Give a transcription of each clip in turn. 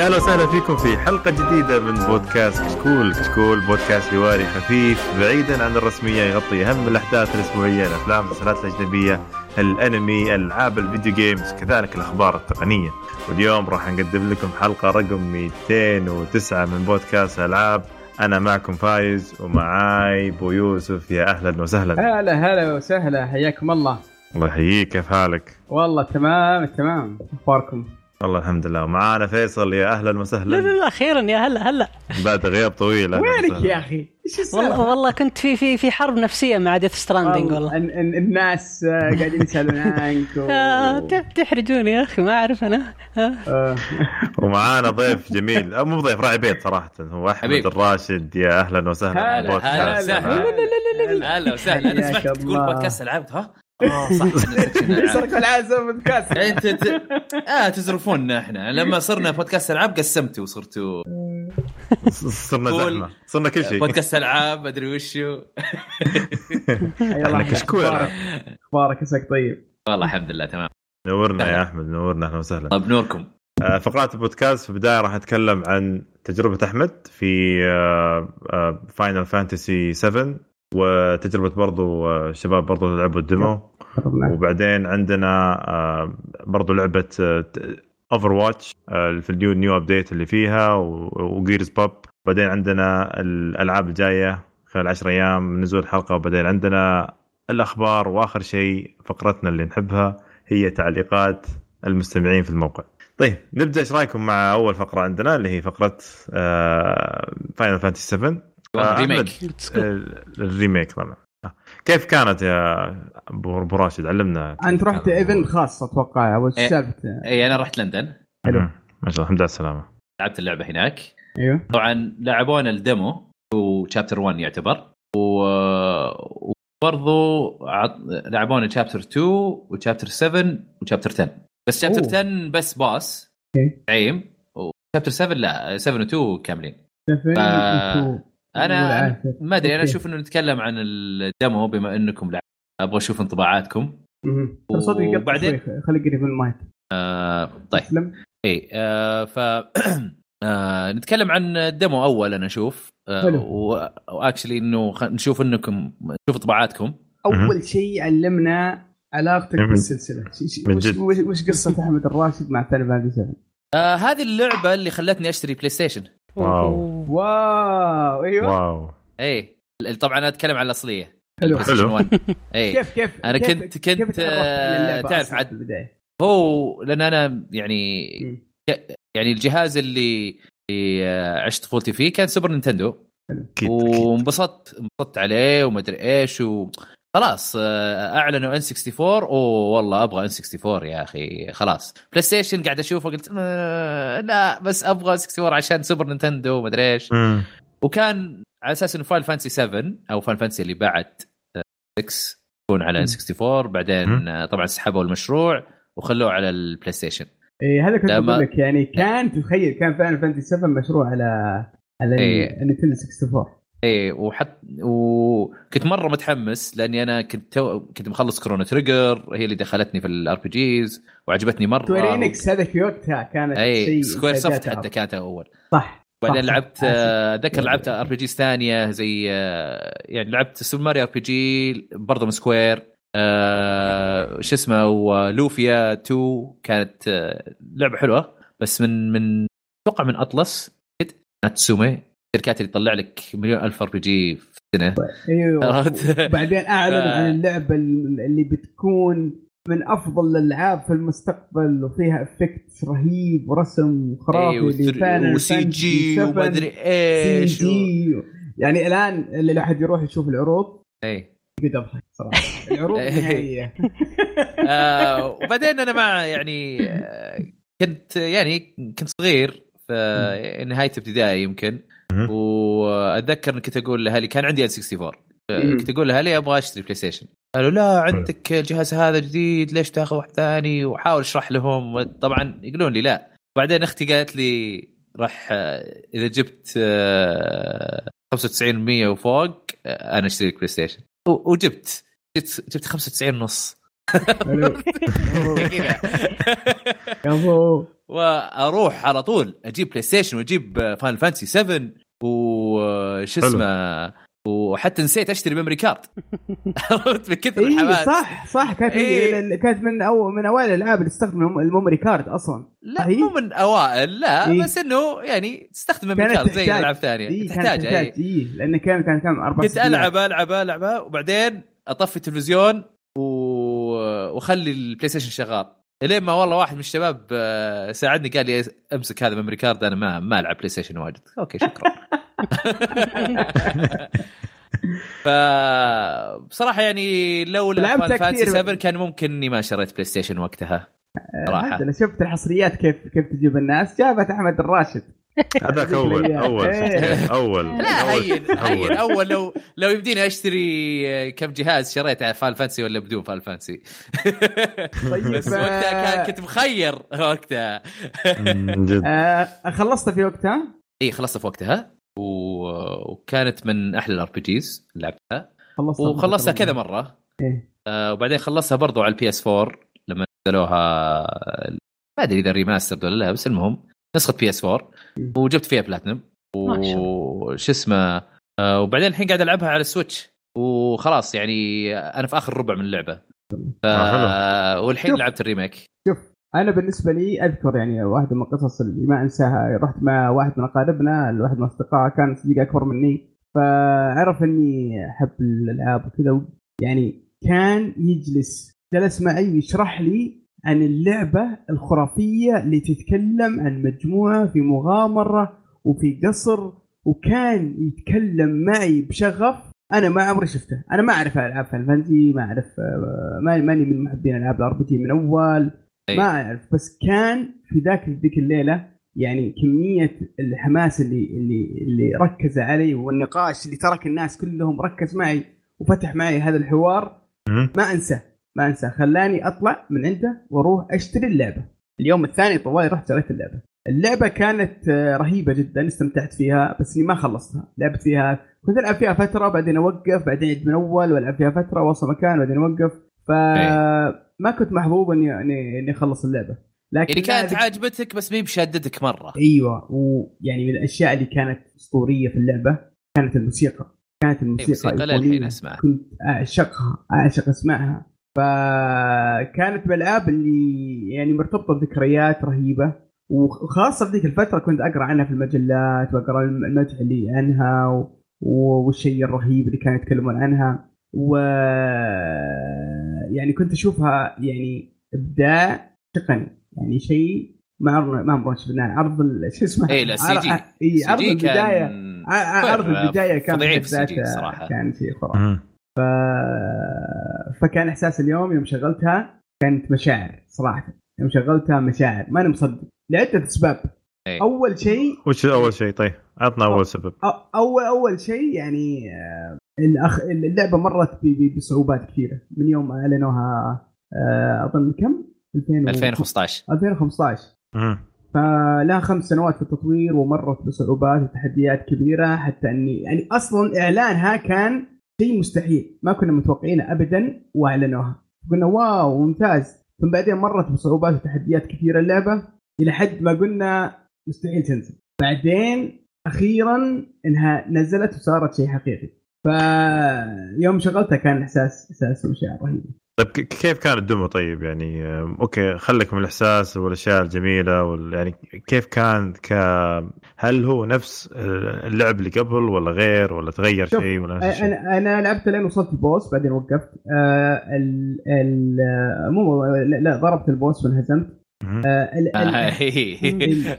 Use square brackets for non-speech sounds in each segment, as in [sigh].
يا أهلا وسهلا فيكم في حلقة جديدة من بودكاست كشكول، كشكول بودكاست حواري خفيف بعيدا عن الرسمية يغطي أهم الأحداث الأسبوعية، الأفلام، المسلسلات الأجنبية، الأنمي، ألعاب ال video games، كذلك الأخبار التقنية. واليوم راح نقدم لكم حلقة رقم 209 من بودكاست ألعاب. أنا معكم فايز ومعاي بو يوسف يا أهلا وسهلا. هلا هلا وسهلا حياكم الله الله يحييك كيف حالك؟ والله تمام تمام أخباركم والله الحمد لله ومعانا فيصل يا أهلا لا لا وسهلا لا أخيرا يا هلا هلا بعد غياب طويل وينك وسهلاً. يا أخي؟ إيش والله؟ والله كنت في في في حرب نفسية مع Death Stranding والله ال- ال- الناس قاعدين يسالون عنك [laughs] و... آه، ت- تحرجوني يا أخي ما أعرف أنا آه. آه. ومعانا ضيف جميل أو مو ضيف راعي بيت صراحة هو أحمد. الراشد يا أهلا وسهلا هلا، هلا هلا. وسهلا هلا وسهلا أنا سمعت تقول. بودكاست العاب ها؟ آه صح. يسرق العازم بودكاست انت ت... آه تزرفونا إحنا. لما صرنا بودكاست ألعاب قسمتوا وصرتوا. صرنا. زحمة. صرنا كل شيء. بودكاست ألعاب أدري وشو. [laughs] إحنا كشكول. أخبارك؟ أخبارك؟ عساك طيب. والله الحمد لله تمام. نورنا يا أحمد نورنا. أهلا وسهلا. طيب نوركم. آه، فقرات البودكاست. في البداية راح نتكلم عن تجربة أحمد في Final Fantasy 7 وتجربة برضو آه، الشباب برضو اللي لعبوا ال demo وبعدين عندنا آه، برضو لعبة Overwatch في ال new new update اللي فيها و Gears Pop بعدين عندنا الألعاب الجاية خلال 10 أيام من نزول الحلقة وبعدين عندنا الأخبار وآخر شيء فقرتنا اللي نحبها هي تعليقات المستمعين في الموقع. طيب نبدأ إيش رأيكم مع أول فقرة عندنا اللي هي فقرة Final Fantasy 7 آه، أحمد، آه، ال remake طبعا آه. كيف كانت يا أبو راشد؟ علمنا. أنت رحت event خاص أتوقع أو إيه. سالفه اي أنا رحت لندن. حلو. ما شاء الله الحمد لله على السلامة. لعبت اللعبة هناك. أيوه. طبعا لعبونا ال demo و chapter 1 يعتبر. و... وبرضو عط... لعبونا chapter 2 و chapter 7 و chapter 10 بس chapter أوه. 10 بس باس. عيم و chapter 7 لا 7 و2 كاملين. seven ف- و two. أنا. ما أدري أنا. أشوف إنه نتكلم عن ال demo بما إنكم لعب أبغى أشوف انطباعاتكم. يقطع وبعدين- شوي، خليك قريب من المايك. آه طيب. تسلم. اي آه ف [clears throat] آه نتكلم عن ال demo أول أنا أشوف. آه و actually إنه خ... نشوف إنكم نشوف انطباعاتكم. أول شيء علمنا علاقتك بالسلسلة. وش, جد. وش, وش قصة أحمد الراشد مع Fantasy 7 آه هذه اللعبة اللي خلتني أشتري PlayStation wow. wow أيوه. wow. اي طبعا أنا أتكلم عن الأصلية. حلو. حلو. 1 [laughs] اي كيف كيف أنا كيف- كنت- كيف كنت، اللعبة تعرف عاد- هو لأن أنا يعني. يعني الجهاز اللي اللي آه، عشت طفولتي فيه كان Super Nintendo وانبسطت انبسطت عليه ومدري إيش و خلاص آه، أعلنوا N64 أوه والله أبغى N64 يا أخي. خلاص. PlayStation قاعد أشوفه قلت آه، لا بس أبغى 64 عشان Super Nintendo ومدري إيش. وكان على أساس إنه Final Fantasy 7 أو Final Fantasy اللي بعد آه، 6 يكون على N64 بعدين. آه، طبعا سحبوا المشروع وخلوه على ال PlayStation إيه هذا كنت بقول لك يعني كان تخيل كان Final Fantasy 7 مشروع على على إيه. ال Nintendo 64 إيه وحت وكنت مرة متحمس لأني أنا كنت تو... كنت مخلص Chrono Trigger هي اللي دخلتني في ال RPGs وعجبتني مرة. Square Enix هذا في وقتها كانت اي شيء Squaresoft حتى كانت أول. صح بعدين لعبت أتذكر لعبت RPGs ثانية زي يعني لعبت Super Mario RPG برضه من Square آه، شو اسمه و Lufia 2 كانت آه، لعبة حلوة بس من من أتوقع من Atlus Natsume الشركات اللي تطلع لك مليون ألف RPG في السنة. أيوه. عرفت؟ بعدين اعلنوا ف- عن اللعبة اللي بتكون من أفضل الألعاب في المستقبل وفيها effect رهيب ورسم خرافي اللي Final و CG 7 ومدري سي إيش. و- جي. يعني الآن اللي الواحد يروح يشوف العروض. اي قد أضحك صراحة. العروض إيه. النهائيه [laughs] آه وبعدين أنا مع يعني آه كنت يعني كنت صغير في نهاية ابتدائي يمكن. وأتذكر إني كنت أقول لأهلي كان عندي N64 آه، مم. كنت أقول لأهلي أبغى أشتري PlayStation قالوا لا عندك الجهاز هذا جديد ليش تاخذ واحد ثاني؟ واحاول أشرح لهم. طبعا يقولون لي لا. بعدين أختي قالت لي راح آه، إذا جبت آه، 95% وفوق آه، أنا أشتري لك PlayStation و- وجبت جبت جبت 95 ونص يا ابو وأروح على طول أجيب PlayStation واجيب Final Fantasy 7 وش. اسمه وحتى نسيت أشتري memory card [laughs] عرفت من كثر اي الحماس صح صح كانت إيه. كانت من أو من أوائل الألعاب اللي تستخدم ال memory card أصلا لا؟ مو من أوائل لا إيه. بس إنه يعني تستخدم memory كانت card زي الثانية اي كانت تحتاجها تحتاج إيه. اي لأن كان كان كان أربع كنت. ألعب ألعب ألعب وبعدين أطفي التلفزيون و... وأخلي البلاي ستيشن شغال إلين ما والله واحد من الشباب آه، ساعدني قال لي أمسك هذا memory card أنا ما ما ألعب بلاي ستيشن واجد. أوكي شكرا. [laughs] فبصراحه يعني لولا فاينل فانتسي كثير. 7 كان ممكن إني ما شريت بلاي ستيشن وقتها صراحة. أنا شفت الحصريات كيف كيف تجيب الناس جابت أحمد الراشد. هذاك [laughs] أول أول إيه. أول لا أول. هين هين. أول. لو لو يمديني أشتري كم جهاز شريت على فاينل فانتسي ولا بدون فاينل فانتسي. [laughs] طيب بس آه، وقتها كان كنت مخير [laughs] وقتها. من جد. آه خلصت في وقتها؟ إي خلصت في وقتها. و... وكانت من أحلى ال RPGs لعبتها خلصت وخلصتها كذا مرة. إيه. آه وبعدين خلصتها برضو على البي اس 4 لما نزلوها ما أدري إذا remaster ولا لا بس المهم نسخة بي اس 4 مم. وجبت فيها بلاتنم. وش اسمه آه وبعدين الحين قاعد ألعبها على السويتش. وخلاص يعني أنا في آخر ربع من اللعبة. ف... آه، والحين شوف. لعبت ال remake. شوف أنا بالنسبة لي أذكر يعني واحدة من القصص اللي ما أنساها. رحت مع واحد من أقاربنا واحد من اصدقائه كان صديق أكبر مني. فعرف إني أحب الألعاب وكذا. يعني كان يجلس جلس معي ويشرح لي عن اللعبة الخرافية اللي تتكلم عن مجموعة في مغامرة وفي قصر وكان يتكلم معي بشغف أنا ما عمري شفته أنا ما أعرف ألعاب فاينل فانتسي ما أعرف آه، ما- ماني من محبين ألعاب ال RPG من أول أي. ما أعرف بس كان في ذاك ذيك الليلة يعني كمية الحماس اللي اللي اللي ركز علي والنقاش اللي ترك الناس كلهم ركز معي وفتح معي هذا الحوار. ما انساه ما انساه خلاني اطلع من عنده وأروح اشتري اللعبة. اليوم الثاني طوالي رحت شريت اللعبة. اللعبة كانت آه، رهيبة جدا استمتعت فيها بس إني ما خلصتها. لعبت فيها كنت ألعب فيها فترة بعدين أوقف بعدين اعيد من أول وألعب فيها فترة وأوصل مكان بعدين أوقف. فما كنت محظوظ إني إني إني أخلص اللعبة. لكن يعني كانت عاجبتك بس مي بشدتك مرة. أيوه ويعني من الأشياء اللي كانت أسطورية في اللعبة كانت الموسيقى. كانت الموسيقى موسيقى أيقونية. للحين أسمعها. كنت أعشقها أعشق اسمعها فكانت من الالعاب اللي يعني مرتبطة بذكريات رهيبة وخاصة في ذيك الفترة كنت أقرأ عنها في المجلات وأقرأ المدح اللي عنها و... والشيء الرهيب اللي كانوا يتكلمون عنها. و يعني كنت أشوفها يعني إبداع تقني يعني شيء ما ما عمرنا شفناه. عرض ال- شو اسمه؟ اي لا CG. اي عرض البداية. عرض البداية كان فظيعين بحد في ال CG ذاته صراحة. كان شيء خرافي. ف... فكان إحساس اليوم يوم شغلتها كانت مشاعر صراحة. يوم شغلتها مشاعر ماني مصدق. لعدة أسباب. إيه. أول شيء وش أول شيء؟ طيب عطنا أول سبب. اول أول شيء يعني آه، الأخ... اللعبة مرت ب... ب... بصعوبات كثيرة. من يوم ما أعلنوها آه، أظن كم؟ 2000 و- 2015 2015 مم. فلها خمس سنوات في التطوير ومرت بصعوبات وتحديات كبيرة حتى اني يعني أصلا إعلانها كان شيء مستحيل. ما كنا متوقعينه ابدا وأعلنوها. قلنا wow ممتاز. ثم بعدين مرت بصعوبات وتحديات كثيرة اللعبة إلى حد ما قلنا مستحيل تنزل. بعدين أخيرا إنها نزلت وصارت شيء حقيقي. فيوم شغلتها كان إحساس إحساس ومشاعر رهيبه طيب كيف كان ال demo طيب؟ يعني آم، okay خليك من الإحساس والأشياء الجميلة وال... يعني كيف كان ك هل هو نفس آه، اللعب اللي قبل ولا غير ولا تغير شيء ولا نفس الشيء؟ أنا أنا لعبت لين وصلت ال boss بعدين وقفت. آه ال ال آه، مو لا, لا ضربت ال boss وانهزمت. آه ال ال-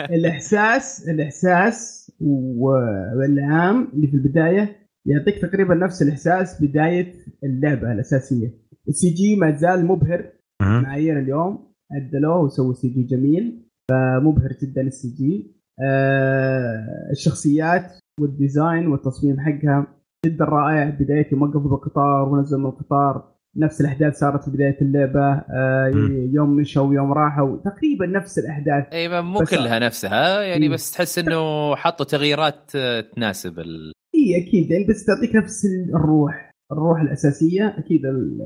الإحساس الإحساس والعام اللي في البداية يعطيك تقريبا نفس الإحساس بداية اللعبة الأساسية. ال CG ما زال مبهر. معايير اليوم عدلوه وسووا CG جميل فمبهر جدا ال CG آه الشخصيات وال design والتصميم حقها جدا رائع بدايه يوم وقفوا بالقطار ونزلوا من القطار نفس الأحداث صارت في بداية اللعبة آه. يوم مشوا ويوم راحوا تقريبا نفس الأحداث اي مو كلها نفسها يعني إيه. بس تحس إنه حطوا تغييرات آه، تناسب ال... اي أكيد يعني بس تعطيك نفس الروح الروح الأساسية أكيد ال-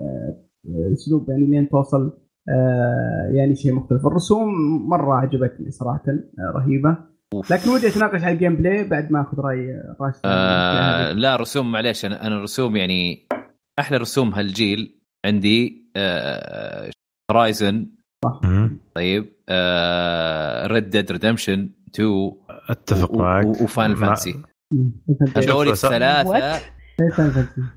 الأسلوب يعني لين توصل آه يعني شيء مختلف. الرسوم مرة عجبتني صراحة آه رهيبة. لكن ودي أتناقش على ال gameplay بعد ما أخذ رأي راشد. آه لا رسوم معليش أنا أنا الرسوم يعني أحلى رسوم هالجيل عندي هورايزن صح طيب ريد ديد ريدمشن 2 أتفق معك. وفاينل مع- فانتسي. هذول الثلاثة؟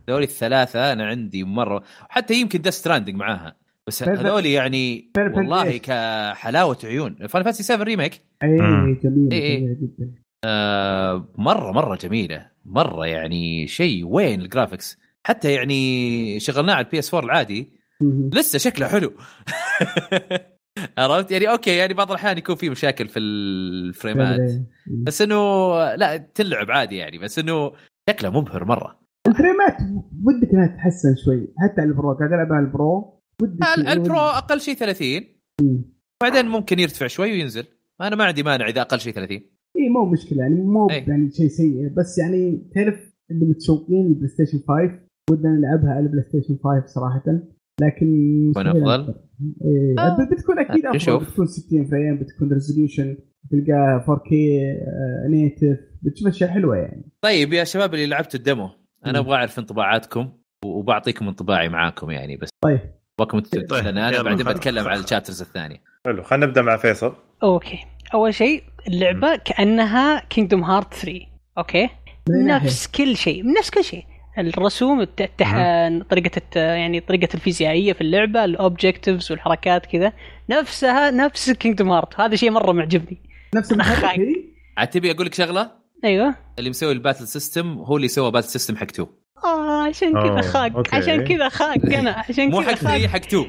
هذول الثلاثة أنا عندي مرة حتى يمكن ديث ستراندنج معاها بس فاينل- هذول يعني والله. كحلاوة عيون. فاينل فانتسي 7 ريميك اي مم. جميل إيه، إيه. جدا آه مرة مرة جميلة. مرة يعني شيء وين ال graphics حتى يعني شغلناه على البي اس 4 العادي. لسه شكله حلو. [laughs] عرفت؟ يعني okay يعني بعض الأحيان يكون في مشاكل في ال frame ات. بس إنه لا تلعب عادي يعني بس إنه شكله مبهر مرة. ال frame ات ودك إنها تتحسن شوي حتى على ال Pro قاعد ألعب على ال Pro ودك ال- Pro أقل شيء 30 مم. بعدين ممكن يرتفع شوي وينزل أنا ما عندي مانع إذا أقل شيء 30 اي مو مشكلة يعني مو إيه. يعني شيء سيء بس يعني تعرف اللي متشوقين البلاي ستيشن 5 ودنا نلعبها على البلاي ستيشن 5 صراحة لكن أفضل؟ أكثر. إيه. آه. بتكون أكيد أفضل نشوف. بتكون 60 frame بتكون resolution تلقى 4K native بتشوف أشياء حلوة يعني طيب يا شباب اللي لعبتوا ال demo أنا. أبغى أعرف انطباعاتكم وبعطيكم انطباعي معاكم يعني بس طيب. ابغاكم طيب، أنا بعدين بتكلم على ال chapters الثانية. حلو خلينا نبدأ مع فيصل. okay. أول شيء اللعبة كأنها كينجدوم هارت 3 okay؟ نفس كل شيء نفس كل شيء. الرسوم الت- التح... طريقة الت... يعني طريقة الفيزيائية في اللعبة ال objectives والحركات كذا نفسها نفس Kingdom Hearts هذا شيء مرة معجبني. نفس [laughs] المحرك أخاك. هي؟ عاد تبي أقول لك شغلة؟ أيوه. اللي مسوي ال battle system هو اللي سوى battle system حق 2 آه عشان كذا خاق. أوكي. عشان كذا خاق أنا [laughs] عشان مو كذا حق 3 خاق. حق 2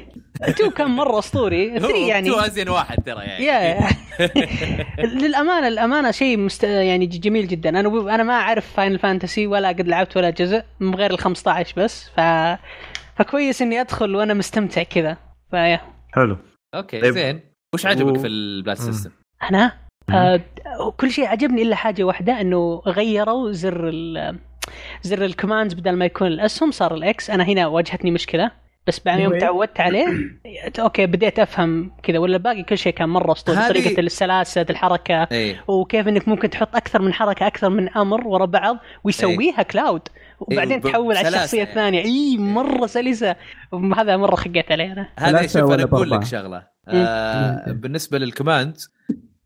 two [laughs] كان مرة أسطوري. [laughs] 3 يعني. 2 ازين واحد ترى يعني. يا للأمانة الامانه شيء مست... يعني جميل جدا. أنا ب... أنا ما أعرف Final Fantasy ولا قد لعبت ولا جزء من غير ال 15 بس. ف فكويس إني أدخل وأنا مستمتع كذا. فيا حلو. أوكي طيب. زين. وش عجبك و- في ال battle مم. system؟ أنا؟ آه كل شيء عجبني إلا حاجة واحدة إنه غيروا زر ال زر ال commands بدل ما يكون الأسهم صار ال X أنا هنا واجهتني مشكلة بس بعد يوم. تعودت عليه أوكي بديت أفهم كذا ولا باقي كل شيء كان مرة أسطوري هذه- طريقة السلاسة الحركة إيه وكيف إنك ممكن تحط أكثر من حركة أكثر من أمر ورا بعض ويسويها Cloud وبعدين إيه، ب- تحول على الشخصية يعني. الثانية إي مرة سلسة هذا مرة خقيت عليه أنا هذا شوف أنا بقول لك؟ شغلة آه مم. بالنسبة لل command.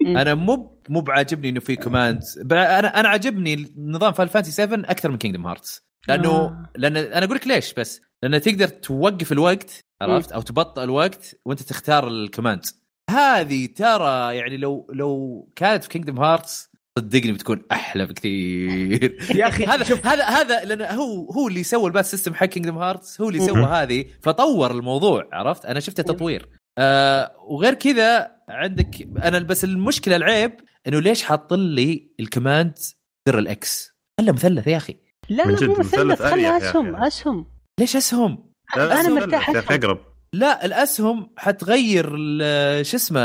أنا مو مو بعاجبني إنه في command أنا أنا عاجبني نظام Final Fantasy 7 أكثر من Kingdom Hearts لأنه آه. لأن أنا أقول لك ليش بس. لأن تقدر توقف الوقت عرفت؟ أو تبطئ الوقت وأنت تختار ال command هذه ترى يعني لو لو كانت في Kingdom Hearts صدقني بتكون أحلى بكثير. [laughs] يا أخي هذا شوف. هذا هذا لأن هو هو اللي سوى ال battle system حق Kingdom Hearts هو اللي سوى. هذه تطور الموضوع عرفت؟ أنا شفته تطوير. آه وغير كذا عندك أنا بس المشكلة العيب إنه ليش حاط لي ال command زر ال X خله مثلث يا أخي لا لا مو مثلث أخي. أسهم أسهم ليش أسهم لا، مرتاح. أقرب لا الأسهم حتغير ال- شو اسمه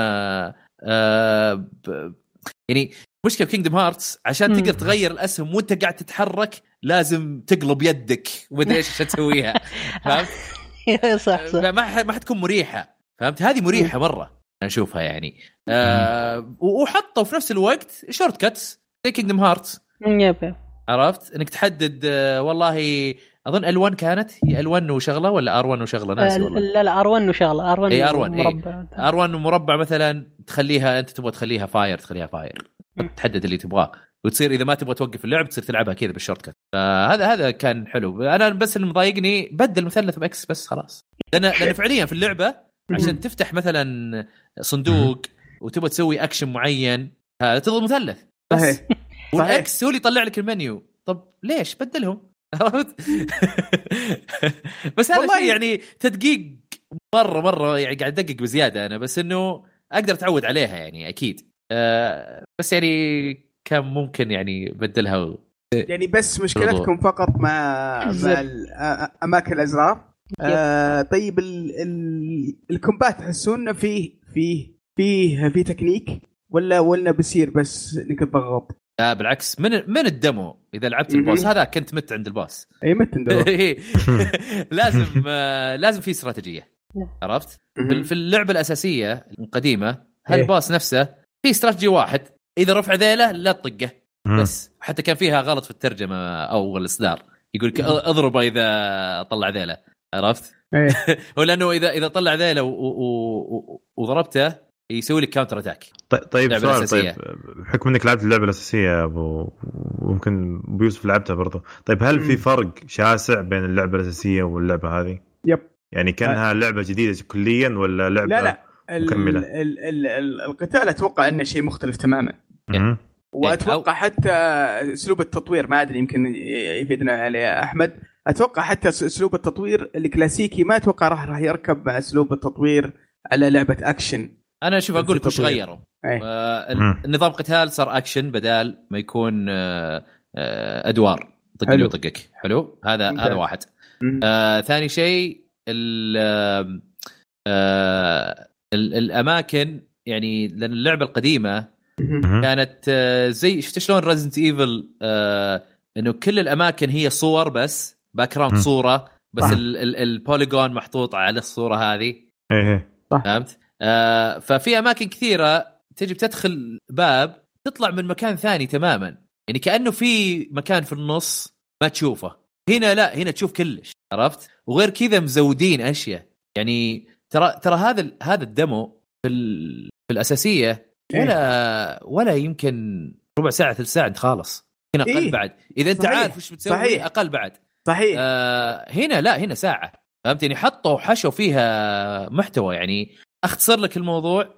آه يعني مشكلة Kingdom Hearts عشان مم. تقدر تغير الأسهم وأنت قاعد تتحرك لازم تقلب يدك ومدري إيش عشان تسويها [laughs] فهمت؟ صح صح ما حتكون مريحة فهمت؟ هذه مريحة مرة أنا أشوفها يعني. آه وحطوا في نفس الوقت shortcuts زي Kingdom Hearts yep. عرفت؟ إنك تحدد آه والله أظن L1 كانت هي L1 وشغلة ولا R1 وشغلة؟ ناسي والله. لا لا R1 وشغلة. R1 إي، R1 إي. مربع. R1 مربع مثلا تخليها أنت تبغى تخليها Fire تخليها Fire. تحدد اللي تبغاه. وتصير إذا ما تبغى توقف اللعب تصير تلعبها كذا بال shortcut فهذا هذا كان حلو. أنا بس اللي مضايقني بدل مثلث ب X بس خلاص. لأن لأن [laughs] فعليا في اللعبة عشان تفتح مثلا صندوق وتبغى تسوي اكشن معين هذا تضغط مثلث. بس صحيح. وال X هو اللي يطلع لك المنيو. طب ليش؟ بدلهم. [laughs] عرفت؟ بس هذا والله- شيء يعني تدقيق مرة مرة يعني قاعد أدقق بزيادة أنا بس إنه أقدر أتعود عليها يعني أكيد. آه بس يعني كان ممكن يعني بدلها و... يعني بس مشكلتكم فقط مع مع [laughs] أماكن الأزرار؟ آه طيب ال ال الكومبات تحسون إنه فيه فيه فيه في تكنيك ولا ولا بيصير بس إنك تضغط؟ لا بالعكس من من الدمو إذا لعبت. البوس هذا كنت مت عند البوس إي متى [laughs] ندور [laughs] لازم آه لازم في استراتيجية. عرفت؟ في- اللعبة الأساسية القديمة. هالباص نفسه في استراتيجي واحد. إذا رفع ذيله لا تطقه. بس حتى كان فيها غلط في الترجمة أو الإصدار. يقول لك. اضربه إذا طلع ذيله. عرفت؟ إيه [laughs] هو لأنه اذا إذا طلع ذيله وضربته يسوي لك counter attack طيب طيب سؤال الأساسية. طيب بحكم إنك لعبت اللعبة الأساسية ابو ويمكن أبو يوسف لعبتها برضه طيب هل في. فرق شاسع بين اللعبة الأساسية واللعبة هذه؟ yep يعني كانها لعبة جديدة كليا ولا لعبة لا لا ال- مكملة. ال- ال- ال- القتال أتوقع إنه شيء مختلف تماما مم. وأتوقع حتى أسلوب التطوير ما أدري يمكن يفيدنا عليه أحمد أتوقع حتى أسلوب التطوير الكلاسيكي ما أتوقع راح راح يركب مع أسلوب التطوير على لعبة أكشن أنا شوف أقول لك وش. غيروا إيه آه، مم. النظام قتال صار أكشن بدال ما يكون آه، آه، أدوار طق اللي حلو. هذا ممتاز. هذا واحد. آه، ثاني شيء ال- آه، ال- الأماكن يعني لأن اللعبة القديمة. كانت آه، زي شفت شلون Resident Evil إنه كل الأماكن هي صور بس background. صورة بس صح. ال- ال- البوليجون محطوط على الصورة هذه إيه إيه فهمت؟ آه ففي أماكن كثيرة تجي بتدخل باب تطلع من مكان ثاني تماما يعني كأنه في مكان في النص ما تشوفه هنا لا هنا تشوف كلش عرفت وغير كذا مزودين أشياء يعني ترى ترى هذا هذا الدمو في ال- في الأساسية ولا ولا يمكن ربع ساعة ثلث ساعة انت خالص هنا أقل إيه. بعد إذا أنت صحيح. عارف وش بتسوي صحيح. أقل بعد صحيح. آه هنا لا هنا ساعة. فهمت يعني حطوا حشوا فيها محتوى يعني. أختصر لك الموضوع.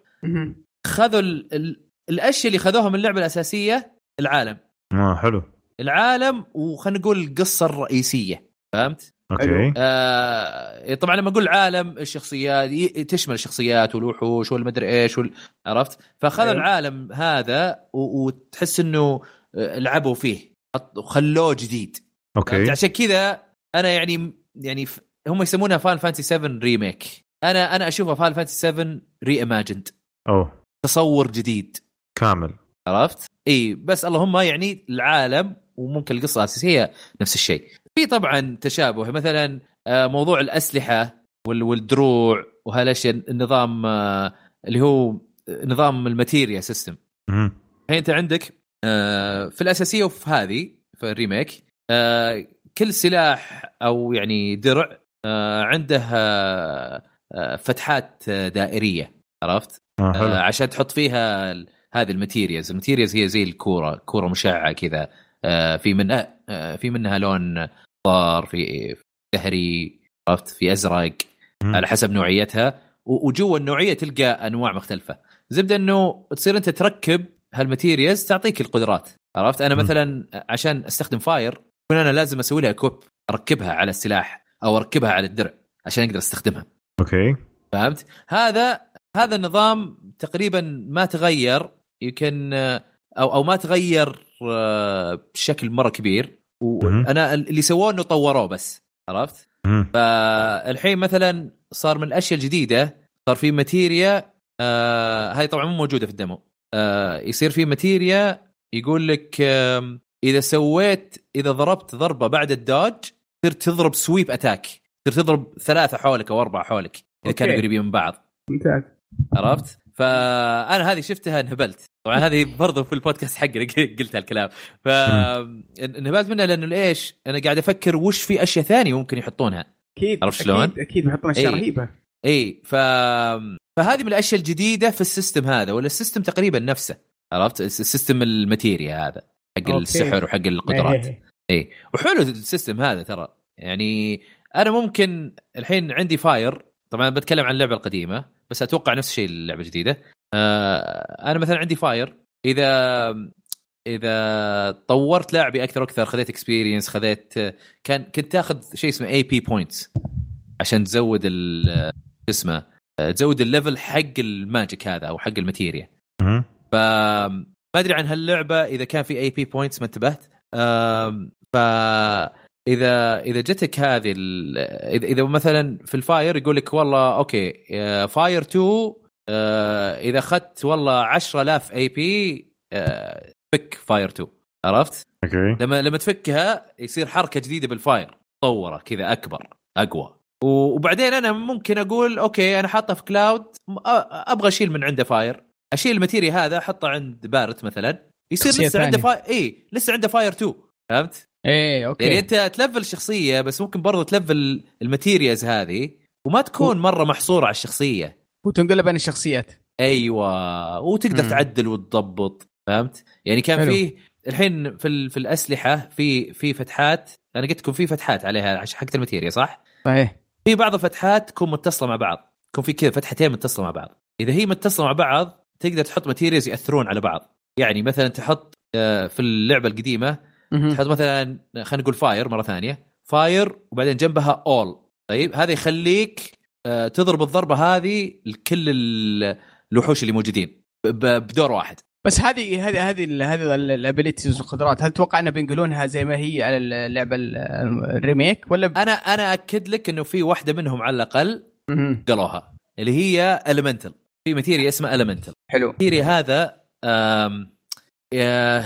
خذوا ال ال الأشياء اللي خذوها من اللعبة الأساسية العالم. آه حلو. العالم وخلينا نقول القصة الرئيسية. فهمت؟ أوكي. آه طبعا لما أقول عالم الشخصيات ي- تشمل الشخصيات والوحوش والمدري إيش وال... عرفت؟ فاخذوا أيوه. العالم هذا و... وتحس إنه آه، لعبوا فيه. وخلوه جديد. أوكي. عشان كذا أنا يعني يعني هم يسمونها Final Fantasy 7 Remake أنا أنا أشوفها Final Fantasy 7 reimagined أوه. تصور جديد. كامل. عرفت؟ إي بس اللهم يعني العالم وممكن القصة الأساسية نفس الشيء. في طبعا تشابه مثلا آه، موضوع الأسلحة وال- والدروع وهالأشياء النظام آه، اللي هو نظام ال materia system. الحين أنت عندك آه، في الأساسية وفي هذه في ال remake آه، كل سلاح أو يعني درع آه، عنده آه، فتحات دائرية عرفت؟ آه، عشان تحط فيها هذه ال materials. ال materials هي زي الكورة كورة مشعة كذا. آه، في منها آه، في منها لون صار في زهري عرفت؟ في أزرق. على حسب نوعيتها. وجوا النوعية تلقى أنواع مختلفة. زبدة إنه تصير أنت تركب هال materials تعطيك القدرات عرفت؟ أنا. مثلا عشان أستخدم Fire أنا لازم أسوي لها equip أركبها على السلاح أو أركبها على الدرع عشان أقدر أستخدمها أوكي فهمت؟ هذا هذا النظام تقريبا ما تغير يمكن آه، أو أو ما تغير آه، بشكل مرة كبير. وأنا اللي سووه إنه طوروه بس عرفت؟ فالحين مثلا صار من الأشياء الجديدة صار في materia آه هاي طبعا مو موجودة في ال demo آه يصير في materia يقول لك إذا سويت إذا ضربت ضربة بعد ال dodge تصير تضرب sweep attack تصير تضرب ثلاثة حولك أو أربعة حولك إذا كانوا. قريبين من بعض. ممتاز. عرفت؟ فأنا هذه شفتها انهبلت. طبعا هذه برضو في البودكاست حقنا [laughs] قلت هالكلام. فانهبلت منها لأنه ليش؟ أنا قاعد أفكر وش في أشياء ثانية ممكن يحطونها. أكيد عرفت شلون؟ أكيد أكيد بيحطون أشياء. رهيبة. إي ف فهذه من الأشياء الجديدة في ال system هذا ولا ال system تقريبا نفسه. عرفت؟ الس- ال system ال materia هذا. حق أوكي. السحر وحق القدرات إيه. اي وحلو ال system هذا ترى يعني أنا ممكن الحين عندي fire طبعا بتكلم عن اللعبة القديمة بس أتوقع نفس الشيء اللعبه الجديدة آه أنا مثلا عندي fire إذا إذا طورت لاعبي أكثر وأكثر خذيت experience خذيت كان كنت تاخذ شيء اسمه AP points عشان تزود اسمه تزود ال level حق ال magic هذا أو حق ال materia. ف ما أدري عن هاللعبة إذا كان في AP points ما انتبهت. ف إذا إذا جتك هذه ال- إذا مثلا في ال fire يقول لك والله أوكي آه، fire 2 آه، إذا أخذت والله 10000 AP آه، فك fire 2 عرفت؟ أوكي. لما لما تفكها يصير حركة جديدة بال fire تطوره كذا أكبر أقوى. وبعدين أنا ممكن أقول أوكي أنا حاطه في كلاود أبغى أشيل من عنده fire أشيل ال materia هذا أحطه عند Barret مثلا يصير لسه عنده fire اي لسه عنده fire 2 فهمت؟ إيه أوكي يعني أنت تلفل الشخصية بس ممكن برضه تلفل ال materias هذه وما تكون مرة محصورة على الشخصية وتنقلب بين الشخصيات أيوه وتقدر مم. تعدل وتضبط فهمت؟ يعني كان. فيه الحين في ال- في الأسلحة في في فتحات أنا قلت لكم في فتحات عليها عش- حقت ال materia صح؟ صحيح في بعض الفتحات تكون متصلة مع بعض تكون في كذا فتحتين متصلة مع بعض إذا هي متصلة مع بعض تقدر تحط materias يأثرون على بعض. يعني مثلا تحط آه، في اللعبة القديمة. تحط مثلا خلينا نقول fire مرة ثانية. fire وبعدين جنبها all طيب هذا يخليك آه، تضرب الضربة هذه لكل ال- الوحوش اللي موجودين. بدور واحد. بس هذه هذه هذه هذه ال abilities والقدرات. هل تتوقع انه بينقلونها زي ما هي على اللعبة ال- ال remake ولا ب... أنا أنا أكد لك إنه في واحدة منهم على الأقل. قالوها اللي هي ال elemental في materia اسمها ال elemental حلو. ال materia هذا آم،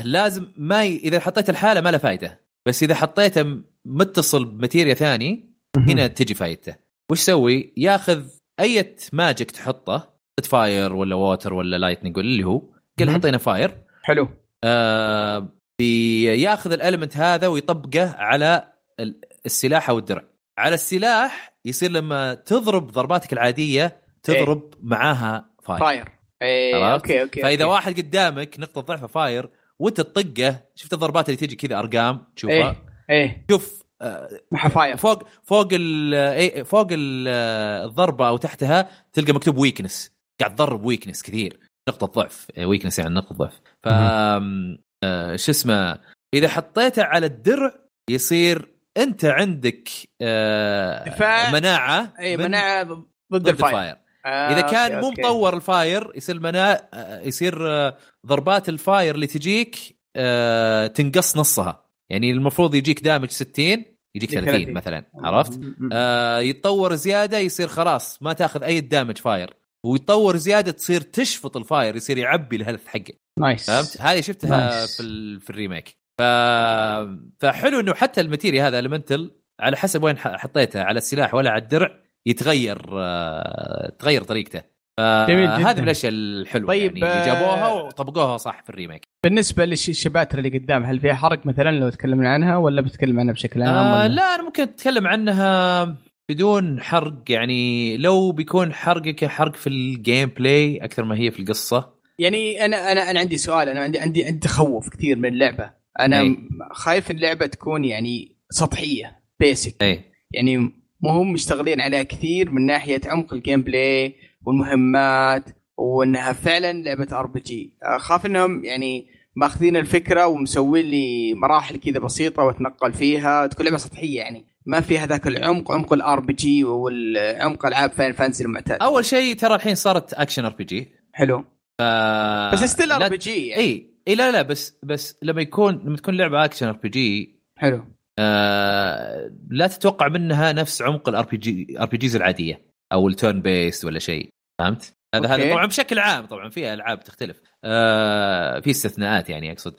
لازم ما ي... إذا حطيته لحاله ما له فائده بس إذا حطيته متصل ب materia ثاني هنا تجي فايدته. وش يسوي؟ ياخذ أي magic تحطه fire ولا water ولا lightning ولا اللي هو قل مهم. حطينا fire حلو. آه بياخذ ال element هذا ويطبقه على ال- السلاح أو الدرع. على السلاح يصير لما تضرب ضرباتك العادية تضرب معاها fire. fire. إيه؟ أوكي أوكي فإذا أوكي. واحد قدامك نقطة ضعفه fire وأنت تطقه شفت الضربات اللي تجي كذا أرقام تشوفها. إيه إيه. شوف آه، fire. فوق فوق ال إيه، فوق ال- الضربة أو تحتها تلقى مكتوب weakness قاعد تضرب weakness كثير. نقطة ضعف weakness يعني نقطة ضعف. ف آه، شو اسمه إذا حطيته على الدرع يصير أنت عندك آه، دفاع. مناعة اي من مناعة ضد ضد ال fire. ال fire. آه اذا كان أوكي، مو. مطور ال fire يصير منا يصير آه، ضربات ال fire اللي تجيك آه، تنقص نصها يعني المفروض يجيك damage 60 يجيك 30 30. مثلا عرفت؟ آه يتطور زيادة يصير خلاص ما تأخذ أي damage fire ويتطور زيادة تصير تشفط ال fire يصير يعبي ال health حقه nice فهمت؟ هذه شفتها nice. في في ال remake ف... فحلو إنه حتى ال materia هذا elemental على حسب وين ح- حطيته على السلاح ولا على الدرع يتغير آه، تغير طريقته. هذه من الأشياء الحلوة طيب، يعني اللي جابوها آه، وطبقوها صح في ال remake. بالنسبة لل chapters اللي قدام هل فيها حرق مثلا لو تكلمنا عنها ولا بتكلم عنها بشكل عام آه؟ لا أنا ممكن أتكلم عنها بدون حرق. يعني لو بيكون حرقك حرق في ال gameplay أكثر ما هي في القصة. يعني أنا أنا أنا عندي سؤال. أنا عندي عندي عندي تخوف كثير من اللعبة. أنا أي. خايف اللعبة تكون يعني سطحية basic أي. يعني مو هم مشتغلين عليها كثير من ناحية عمق ال gameplay والمهمات وأنها فعلا لعبة RPG اخاف إنهم يعني ماخذين الفكرة ومسوين لي مراحل كذا بسيطة وأتنقل فيها. تكون لعبة سطحية يعني. ما في هذاك العمق عمق ال RPG والعمق ألعاب Final Fantasy المعتاد. أول شيء ترى الحين صارت اكشن ار بي جي حلو. ف بس still RPG يعني. إي إي لا لا بس بس لما يكون لما تكون لعبة action RPG حلو. آه لا تتوقع منها نفس عمق ال RPG RPGs العادية أو ال turn-based ولا شيء. فهمت؟ هذا أوكي. هذا طبعا بشكل عام طبعا في ألعاب تختلف. آه في استثناءات يعني أقصد.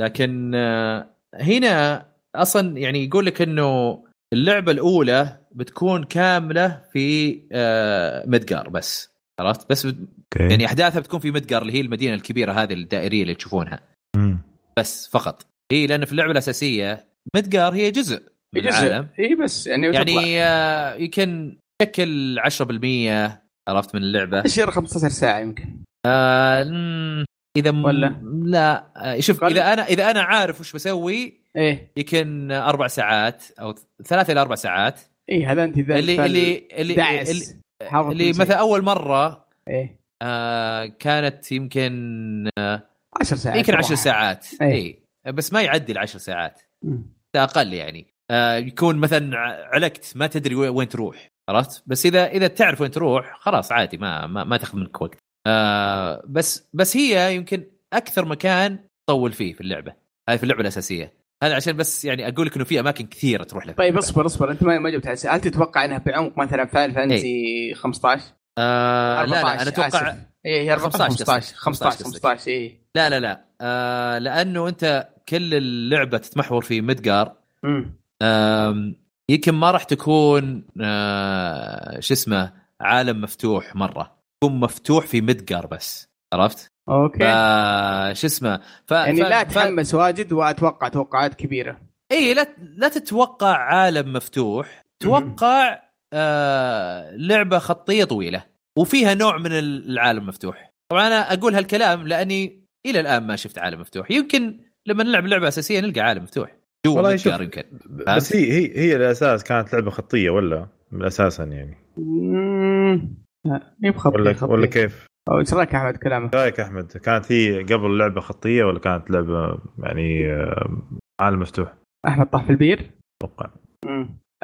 لكن آه هنا أصلا يعني يقول لك إنه اللعبة الأولى بتكون كاملة في آه Midgar بس. عرفت؟ بس بت- يعني أحداثها بتكون في مدقار اللي هي المدينة الكبيرة هذه الدائرية اللي تشوفونها. مم. بس فقط. هي لأن في اللعبة الأساسية مدقار هي جزء من جزء. العالم إي بس يعني. يعني آه، يمكن تشكل 10% عرفت من اللعبة اشير 15 ساعة يمكن آه إذا م... ولا؟ لا آه، شوف إذا أنا إذا أنا عارف وش بسوي إيه يمكن أربع ساعات أو ثلاث إلى أربع ساعات إيه هذا أنت ذا اللي اللي اللي اللي, اللي. مثلا أول مرة إيه آه كانت يمكن 10 ساعات يمكن 10 صراحة. ساعات إيه. إي بس ما يعدي العشر ساعات. أقل يعني. آه يكون مثلا علقت ما تدري وين تروح عرفت؟ بس اذا إذا تعرف وين تروح خلاص عادي ما ما, ما تاخذ منك وقت. آه بس بس هي يمكن أكثر مكان تطول فيه في اللعبة. هذه في اللعبة الأساسية. هذا عشان بس يعني أقول لك إنه في أماكن كثيرة تروح لها. طيب اصبر اصبر أنت ما ما جبت على هل تتوقع إنها بعمق مثلا فاين فانتسي 15 آه لا لا 14 أنا أتوقع 14 15 15 15 قصدك. 15 إيه. لا لا لا. آه لأنه أنت كل اللعبة تتمحور في Midgar امم يمكن ما راح تكون آه شو اسمه عالم مفتوح مرة. تكون مفتوح في Midgar بس عرفت؟ أوكي. شو اسمه ف... يعني ف... لا اتحمس واجد وأتوقع توقعات كبيرة. اي لا لا تتوقع عالم مفتوح. توقع آه لعبة خطية طويلة وفيها نوع من العالم المفتوح طبعا أنا أقول هالكلام لأني إلى الآن ما شفت عالم مفتوح يمكن لما نلعب لعبة أساسية نلقى عالم مفتوح جوا والله يمكن بس هي هي هي الأساس كانت لعبة خطية ولا من أساسا يعني مي بخطي ولا خطي. ولا كيف؟ أو إيش رأيك أحمد كلامك؟ رأيك أحمد كانت هي قبل لعبة خطية ولا كانت لعبة يعني آه، عالم مفتوح؟ أحمد طاح في البير؟ أتوقع.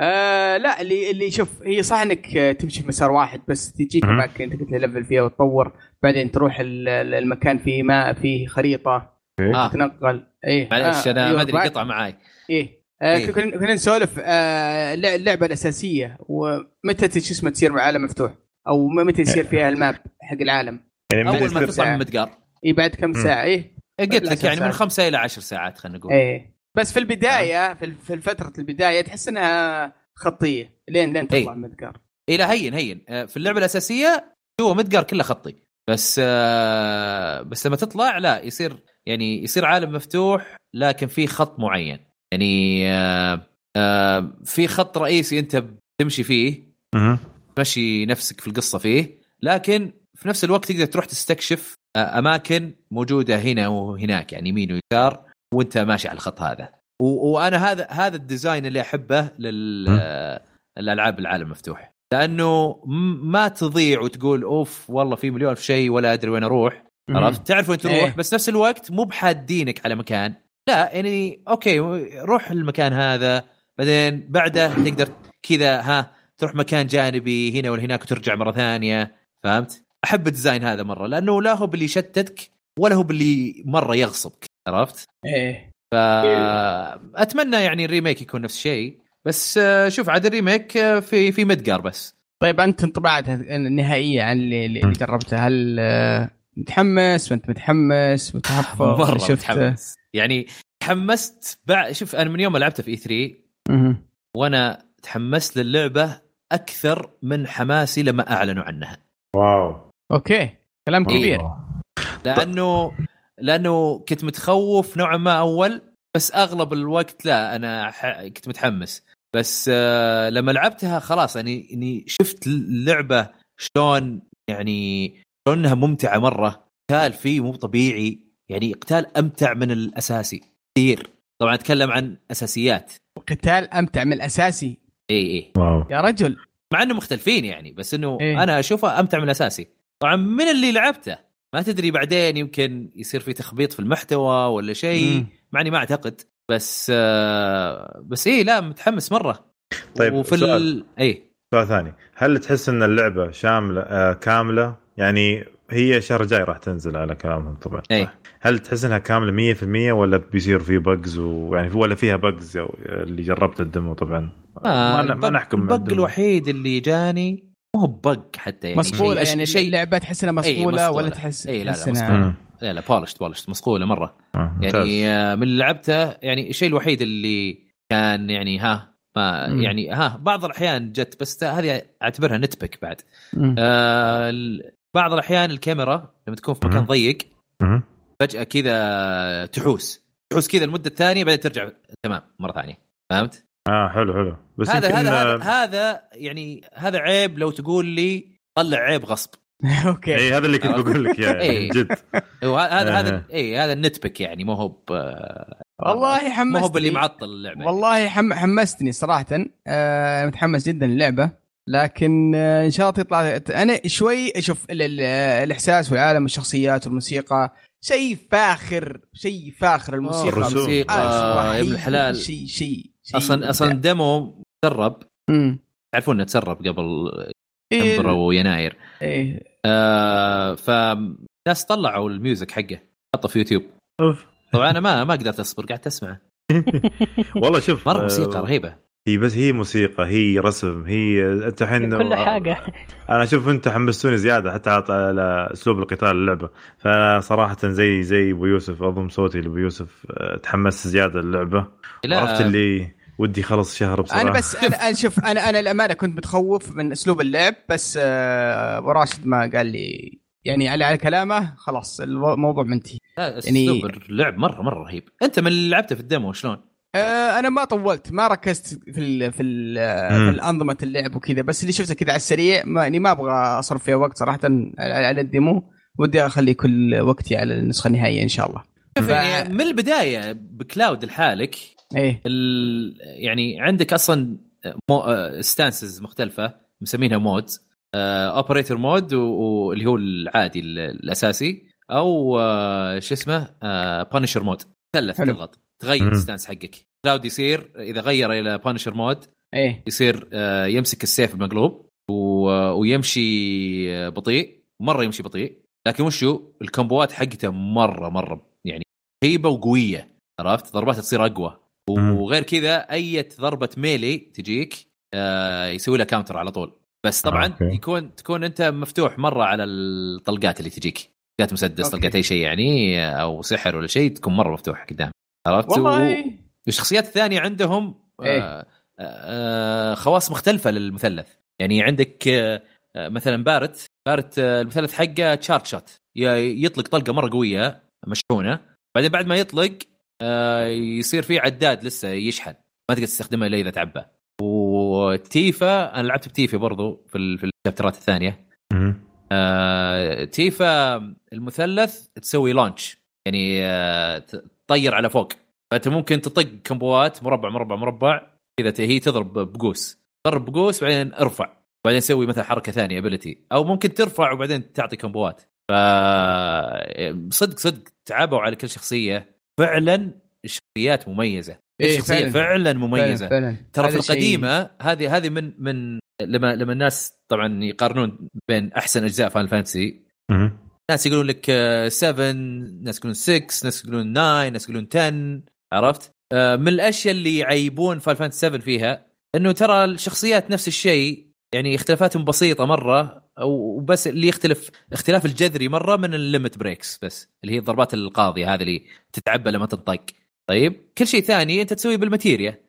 آه لا اللي اللي شوف هي صح إنك آه، تمشي في مسار واحد بس تجيك. اماكن تقدر تلفل فيها وتطور بعدين تروح ال- ال- المكان فيه ماء فيه خريطة آه. تتنقل إيه معلش أنا أيوة، ما أدري بعد- قطع معاي إيه آه، إيه. كنا كنا نسولف آه، اللع- اللعبه الأساسية ومتى شو اسمه تصير عالم مفتوح أو متى يصير فيها الماب حق العالم يعني أول ما تطلع من ساعة. مدقار اي بعد كم. ساعة إيه قلت لك يعني من. خمسة إلى عشر ساعات خلينا نقول إيه بس في البداية في ال- في فترة البداية تحس إنها خطية. لين لين إيه. تطلع مدقار اي لا هين هين. آه، في اللعبة الأساسية هو مدقر كله خطي. بس آه، بس لما تطلع لا يصير يعني يصير عالم مفتوح لكن في خط معين. يعني آه، آه، في خط رئيسي أنت بتمشي فيه. تمشي نفسك في القصة فيه لكن في نفس الوقت تقدر تروح تستكشف أماكن موجودة هنا وهناك يعني يمين ويسار وانت ماشي على الخط هذا. و- وأنا هذا هذا الديزاين اللي أحبه لل م. الالعاب العالم المفتوح لأنه ما تضيع وتقول أوف والله في مليون في شيء ولا أدري وين أروح. عرفت؟ تعرف وين تروح إيه. بس نفس الوقت مو بحادينك على مكان. لا يعني okay روح المكان هذا بعدين بعده تقدر كذا ها تروح مكان جانبي هنا ولا هناك وترجع مرة ثانية. فهمت؟ أحب ال design هذا مرة لأنه لا هو باللي يشتتك ولا هو باللي مرة يغصبك عرفت؟ إيه. فاتمنى يعني ال remake يكون نفس الشيء بس شوف عاد ال remake في في مدقار بس. طيب أنت انطباعات النهائية عن اللي, اللي جربته هل متحمس وأنت متحمس متحفظ [laughs] مرة شفت؟ متحمس. يعني تحمست بعد شوف أنا من يوم ما لعبتها في E3 مهم. وأنا تحمست للعبة أكثر من حماسي لما أعلنوا عنها. واو. okay. كلام إيه. كبير. لأنه لأنه كنت متخوف نوعا ما أول بس أغلب الوقت لا أنا ح... كنت متحمس. بس آه لما لعبتها خلاص يعني اني شفت اللعبة شلون يعني شلون إنها ممتعة مرة. قتال فيه مو طبيعي. يعني قتال أمتع من الأساسي كثير. طبعا أتكلم عن أساسيات. قتال أمتع من الأساسي؟ إي إي. واو. يا رجل. مع إنه مختلفين يعني بس إنه إيه. أنا أشوفه أمتع من الأساسي. طبعا من اللي لعبته؟ ما تدري بعدين يمكن يصير في تخبيط في المحتوى ولا شيء. مع إني ما أعتقد. بس آه بس إيه لا متحمس مرة. طيب وفي سؤال. ال... اي سؤال ثاني. هل تحس إن اللعبة شاملة آه كاملة؟ يعني هي الشهر الجاي راح تنزل على كلامهم طبعا. اي هل تحس إنها كاملة 100% ولا بيصير في بجز ويعني ولا فيها بجز اللي جربت الدمو طبعا؟ ما, ن- ما نحكم البق. الوحيد اللي جاني مو هو بق حتى يعني مصقوله شيء يعني شيء اللعبة تحس انها إيه، مصقوله مصقولة. ولا تحس إيه، لا، لا،. لا لا بولشت بولشت مصقوله مرة آه،. يعني آه، من اللي لعبته يعني الشيء الوحيد اللي كان يعني ها ما مم. يعني ها بعض الأحيان جت بس هذه أعتبرها nitpick بعد مم. آه بعض الأحيان الكاميرا لما تكون في مكان. ضيق. فجأة كذا تحوس تحوس كذا المده الثانية بعدين ترجع تمام مرة ثانية فهمت؟ آه حلو حلو. بس هذا يمكن هذا هذا آه، هذا يعني هذا عيب لو تقول لي طلع عيب غصب. [laughs] okay. اي هذا اللي كنت بقول لك إياه يعني [laughs] إيه. جد. هذا هذا آه. اي هذا ال nitpick يعني مو هو ب- والله ما حمستني. هو باللي معطل اللعبة. والله حم... حمستني صراحة. آه متحمس جدا للعبة. لكن آه إن شاء الله تطلع. أنا شوي أشوف ال... ال... الإحساس والعالم والشخصيات والموسيقى شيء فاخر شيء فاخر الموسيقى. الموسيقى آه، يا ابن الحلال. شيء شيء أصلا أصلا demo تسرب. امم تعرفون إنه تسرب قبل إيه. ديسمبر ويناير إيه. آه فناس طلعوا ال music حقه. حطه في يوتيوب. أوف. طبعا أنا ما ما قدرت أصبر قعدت اسمع [laughs] والله شوف مرة آه، موسيقى رهيبة. هي بس هي موسيقى هي رسم هي أنت الحين كل حاجة. أنا أشوف أنت حمستوني زيادة حتى على- على أسلوب القتال اللعبة. فصراحة زي زي أبو يوسف اضم صوتي لأبو يوسف آه، تحمست زيادة اللعبه لا. عرفت اللي ودي خلص شهر بسرعة أنا بس أنا أنا شوف أنا أنا الأمانة كنت متخوف من أسلوب اللعب بس آه، ابو راشد ما قال لي يعني على على كلامه خلاص الموضوع منتهي لا يعني- اسلوب اللعب مره مرة رهيب أنت من اللي لعبته في ال demo شلون؟ آه، أنا ما طولت ما ركزت في ال في ال مم. في الأنظمة اللعب وكذا بس اللي شفته كذا على السريع ما يعني ما أبغى اصرف فيها وقت صراحة على على ال demo ودي أخلي كل وقتي على النسخة النهائية إن شاء الله شوف ف- يعني من البداية بكلاود لحالك إيه. ال... يعني عندك أصلا مو... stances مختلفة مسمينها modes operator mode واللي هو العادي ال- الأساسي. أو آه، شو اسمه punisher mode حلو. تضغط تغير. ال stance حقك. كلاود يصير إذا غير إلى punisher mode إيه. يصير آه، يمسك السيف المقلوب و- ويمشي آه، بطيء. مرة يمشي بطيء. لكن وشو ال combo ات حقته مرة مرة يعني هيبه وقوية. عرفت؟ ضرباتها تصير أقوى. وغير كذا أي ضربة melee تجيك آه، يسوي لها counter على طول. بس طبعا okay. يكون تكون أنت مفتوح مرة على الطلقات اللي تجيك. طلقات مسدس okay. طلقات أي شيء يعني أو سحر ولا شيء تكون مرة مفتوح قدام. عرفت؟ و- والله. الشخصيات الثانية عندهم إيه. آه آه خواص مختلفة للمثلث. يعني عندك آه آه، مثلا باريت باريت آه المثلث حقه charge shot يطلق طلقة مرة قوية مشحونة. بعدين بعد ما يطلق آه يصير في عداد لسه يشحن. ما تقدر تستخدمه إلا إذا تعبى. وتيفا أنا لعبت بتيفا برضو في في ال chapter ات الثانية. آه، تيفا المثلث تسوي launch. يعني آه، تطير على فوق. فأنت ممكن تطق combo ات مربع مربع مربع. كذا هي تضرب بقوس. ضرب بقوس بعدين ارفع. بعدين سوي مثلا حركة ثانية ability أو ممكن ترفع وبعدين تعطي combo ات. ف صدق صدق تعبوا على كل شخصية. فعلا الشخصيات مميزة إيه، شخصية فعلاً. فعلا مميزة فعلا, فعلا. ترى في القديمة هذه هذه من من لما لما الناس طبعا يقارنون بين أحسن أجزاء فان فانتسي. ناس يقولون لك 7 ناس يقولون 6 ناس يقولون 9 ناس يقولون 10 عرفت آه، من الأشياء اللي يعيبون فان فانتسي 7 فيها إنه ترى الشخصيات نفس الشيء يعني اختلافاتهم بسيطة مرة وبس اللي يختلف اختلاف الجذري مرة من ال limit breaks بس اللي هي الضربات القاضية هذه اللي تتعبى لما تنطق. طيب كل شيء ثاني أنت تسويه بال materia.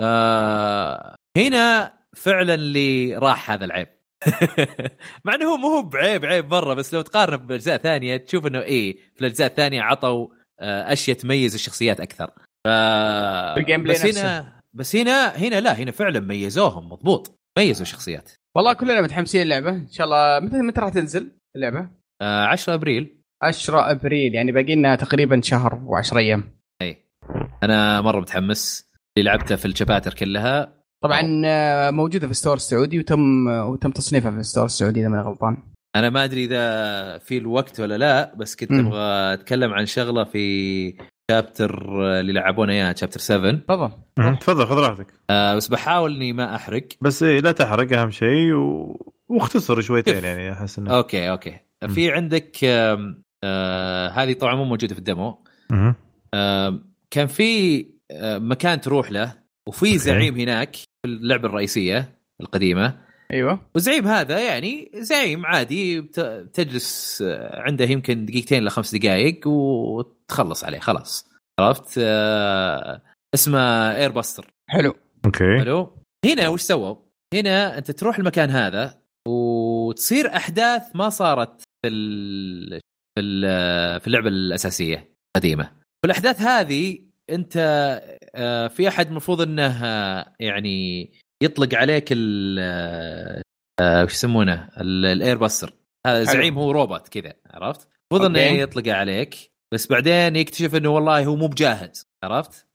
آه هنا فعلا اللي راح هذا العيب. [laughs] مع إنه هو مو هو بعيب عيب مرة بس لو تقارنه بأجزاء ثانية تشوف إنه إيه في الأجزاء الثانية عطوا آه أشياء تميز الشخصيات أكثر. ف بس نفسه. هنا بس هنا هنا لا هنا فعلا ميزوهم مضبوط. ميزوا الشخصيات. والله كلنا متحمسين اللعبه إن شاء الله متى متى راح تنزل اللعبة؟ آه 10 أبريل. 10 أبريل يعني باقي لنا تقريبا شهر و10 أيام. أي. أنا مرة متحمس. اللي لعبته في ال chapter كلها. طبعا آه، موجودة في ال store السعودي وتم وتم تصنيفها في ال store السعودي إذا ماني غلطان. أنا ما أدري إذا في الوقت ولا لا بس كنت. أبغى أتكلم عن شغلة في chapter اللي لعبونا اياه chapter 7 تفضل. تفضل. خذ راحتك. آه بس بحاول إني ما أحرق. بس إيه لا تحرق أهم شيء و... واختصر شويتين؟ يعني أحس انه okay okay. في عندك آم، آه هذه طبعا مو موجودة في ال demo. مم. آم، كان في آه، مكان تروح له وفي زعيم هناك في اللعبة الرئيسية القديمة. أيوه. والزعيم هذا يعني زعيم عادي تجلس آه، عنده يمكن دقيقتين لخمس دقائق وتخلص عليه خلاص. عرفت؟ آه، اسمه Air Buster حلو. okay. حلو. هنا وش سووا؟ هنا أنت تروح المكان هذا وتصير أحداث ما صارت في ال... في ال... في اللعبة الأساسية القديمة. والأحداث هذه أنت آه، في أحد المفروض إنه آه، يعني يطلق عليك ال آه، وش يسمونه؟ ال- ال Air Buster هذا. زعيم هو روبوت كذا عرفت؟ المفروض إنه. يطلق عليك بس بعدين يكتشف إنه والله هو مو بجاهز عرفت؟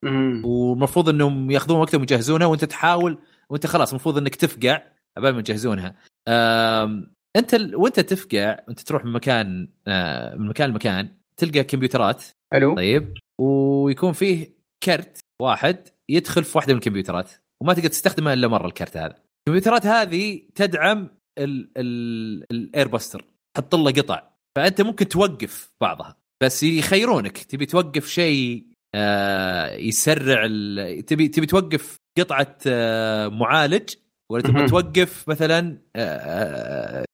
والمفروض إنهم ياخذون وقتهم يجهزونها وأنت تحاول وأنت خلاص المفروض إنك تفقع قبل ما يجهزونها. أنت ال... وأنت تفقع أنت تروح من مكان آه، من مكان لمكان تلقى كمبيوترات حلو طيب ويكون فيه كرت واحد يدخل في واحدة من الكمبيوترات وما تقدر تستخدمه إلا مرة الكرت هذا. الكمبيوترات هذه تدعم ال... ال... الايرباستر تحط له قطع. فأنت ممكن توقف بعضها. بس يخيرونك تبي توقف شيء آه، يسرع ال... تبي تبي توقف قطعة آه، معالج؟ ولا تبغى مهم. توقف مثلا آه،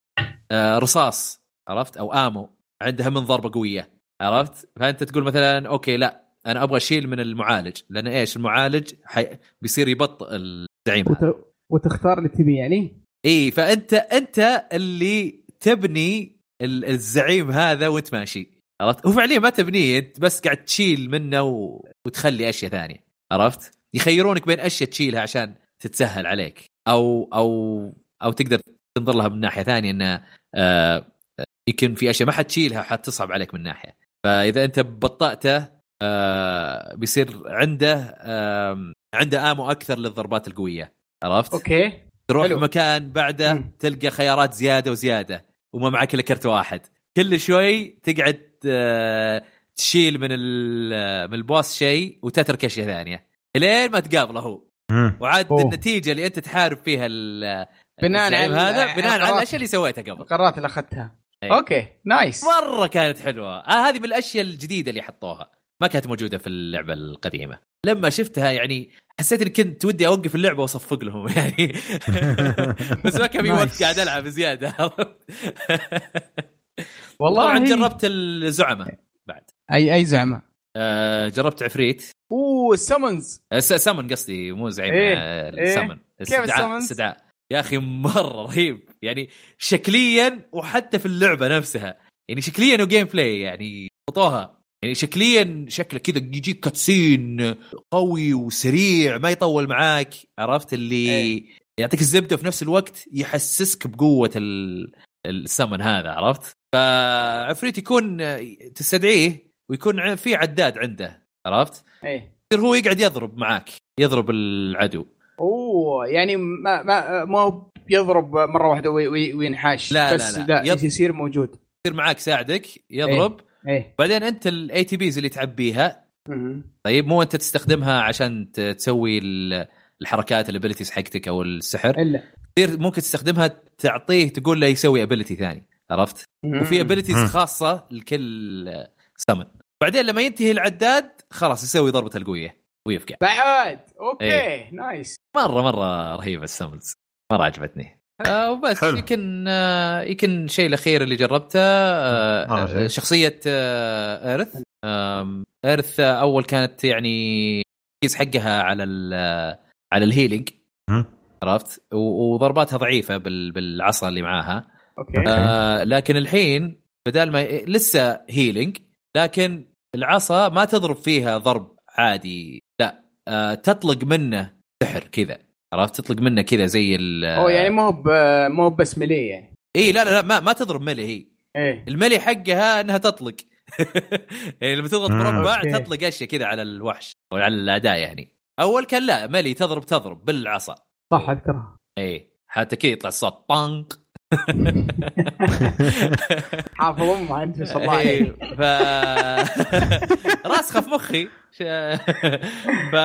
رصاص عرفت؟ أو آمو. عندها من ضربه قويه عرفت؟ فأنت تقول مثلا أوكي لا. أنا أبغى أشيل من المعالج لأن إيش؟ المعالج حي... بيصير يبطئ الزعيم وت... وتختار اللي تبي يعني؟ إي فأنت أنت اللي تبني ال- الزعيم هذا وانت ماشي عرفت؟ هو فعليا ما تبنيه أنت بس قاعد تشيل منه و... وتخلي أشياء ثانية. عرفت؟ يخيرونك بين أشياء تشيلها عشان تتسهل عليك. أو أو أو تقدر تنظر لها من ناحية ثانية إنه آه يمكن في أشياء ما حتشيلها حتصعب عليك من ناحية. فإذا أنت بطأته آه بيصير عنده آه عنده آمو أكثر للضربات القوية عرفت؟ أوكي تروح حلو. مكان بعده مم. تلقى خيارات زيادة وزيادة وما معك إلا كرت واحد كل شوي تقعد آه، تشيل من ال- من ال boss شيء وتترك أشياء ثانية لين ما تقابله هو. وعاد أوه. النتيجه اللي أنت تحارب فيها ال- بناء على- هذا بناء على. الأشياء اللي سويتها قبل القرارات اللي أخذتها إيه. okay nice مرة كانت حلوة آه هذه من الأشياء الجديدة اللي حطوها ما كانت موجودة في اللعبة القديمة. لما شفتها يعني حسيت إني كنت ودي أوقف اللعبة وأصفق لهم يعني. [laughs] بس ما كان في وقت. قاعد ألعب زيادة. [laughs] والله طبعا جربت الزعماء بعد. اي أي زعمة؟ آه جربت عفريت. أوه summons آه، س- سمن قصدي مو زعيم إيه، آه، إيه. كيف ال summons؟ استدعاء. يا أخي مرة رهيب. يعني شكليا وحتى في اللعبة نفسها يعني شكليا و gameplay يعني خطوها يعني شكليا شكله كذا يجيك cutscene قوي وسريع ما يطول معاك عرفت؟ اللي إيه. يعطيك الزبدة وفي نفس الوقت يحسسك بقوة ال- السمن هذا عرفت؟ فعفريت يكون تستدعيه ويكون في عداد عنده عرفت؟ إيه. يصير هو يقعد يضرب معاك يضرب العدو. أوه يعني ما ما ما هو يضرب مرة واحدة وي- وي- وينحاش لا، لا، بس لا. لا يض- يصير موجود. يصير معاك ساعدك يضرب. إيه. بعدين أنت ال ATBs اللي تعبيها. طيب مو أنت تستخدمها عشان تسوي ال- الحركات ال abilities حقتك أو السحر. إلا. تصير ممكن تستخدمها تعطيه تقول له يسوي ability ثاني عرفت؟ وفي abilities. خاصة لكل سمن بعدين لما ينتهي العداد خلاص يسوي ضربة القوية ويفقع. بعد. okay. إيه. nice. مرة مرة رهيبة ال summons مرة عجبتني. آه وبس حلو. يمكن آه يمكن الشيء الأخير اللي جربته آه آه،. آه شخصية آه Aerith آم، Aerith آه، أول كانت يعني التركيز حقها على ال- على ال healing. عرفت؟ وضرباتها ضعيفة بال- بالعصا اللي معاها. okay. آه لكن الحين بدل ما لسه healing لكن العصا ما تضرب فيها ضرب عادي لا آه تطلق منه سحر كذا. عرفت؟ تطلق منه كذا زي ال اوه يعني مو ب مو هو بس melee يعني. إي لا لا لا ما, ما تضرب melee هي إيه. ال melee حقها إنها تطلق. [laughs] يعني لما تضغط مم. مربع أوكي. تطلق أشياء كذا على الوحش أو على الاعداء يعني. أول كان لا ملي تضرب تضرب بالعصا. صح أذكرها. إي حتى كذا يطلع الصوت طنق حافظ امها انت ما شاء الله عليك. إيه، ف [laughs] راسخة في مخي. ف...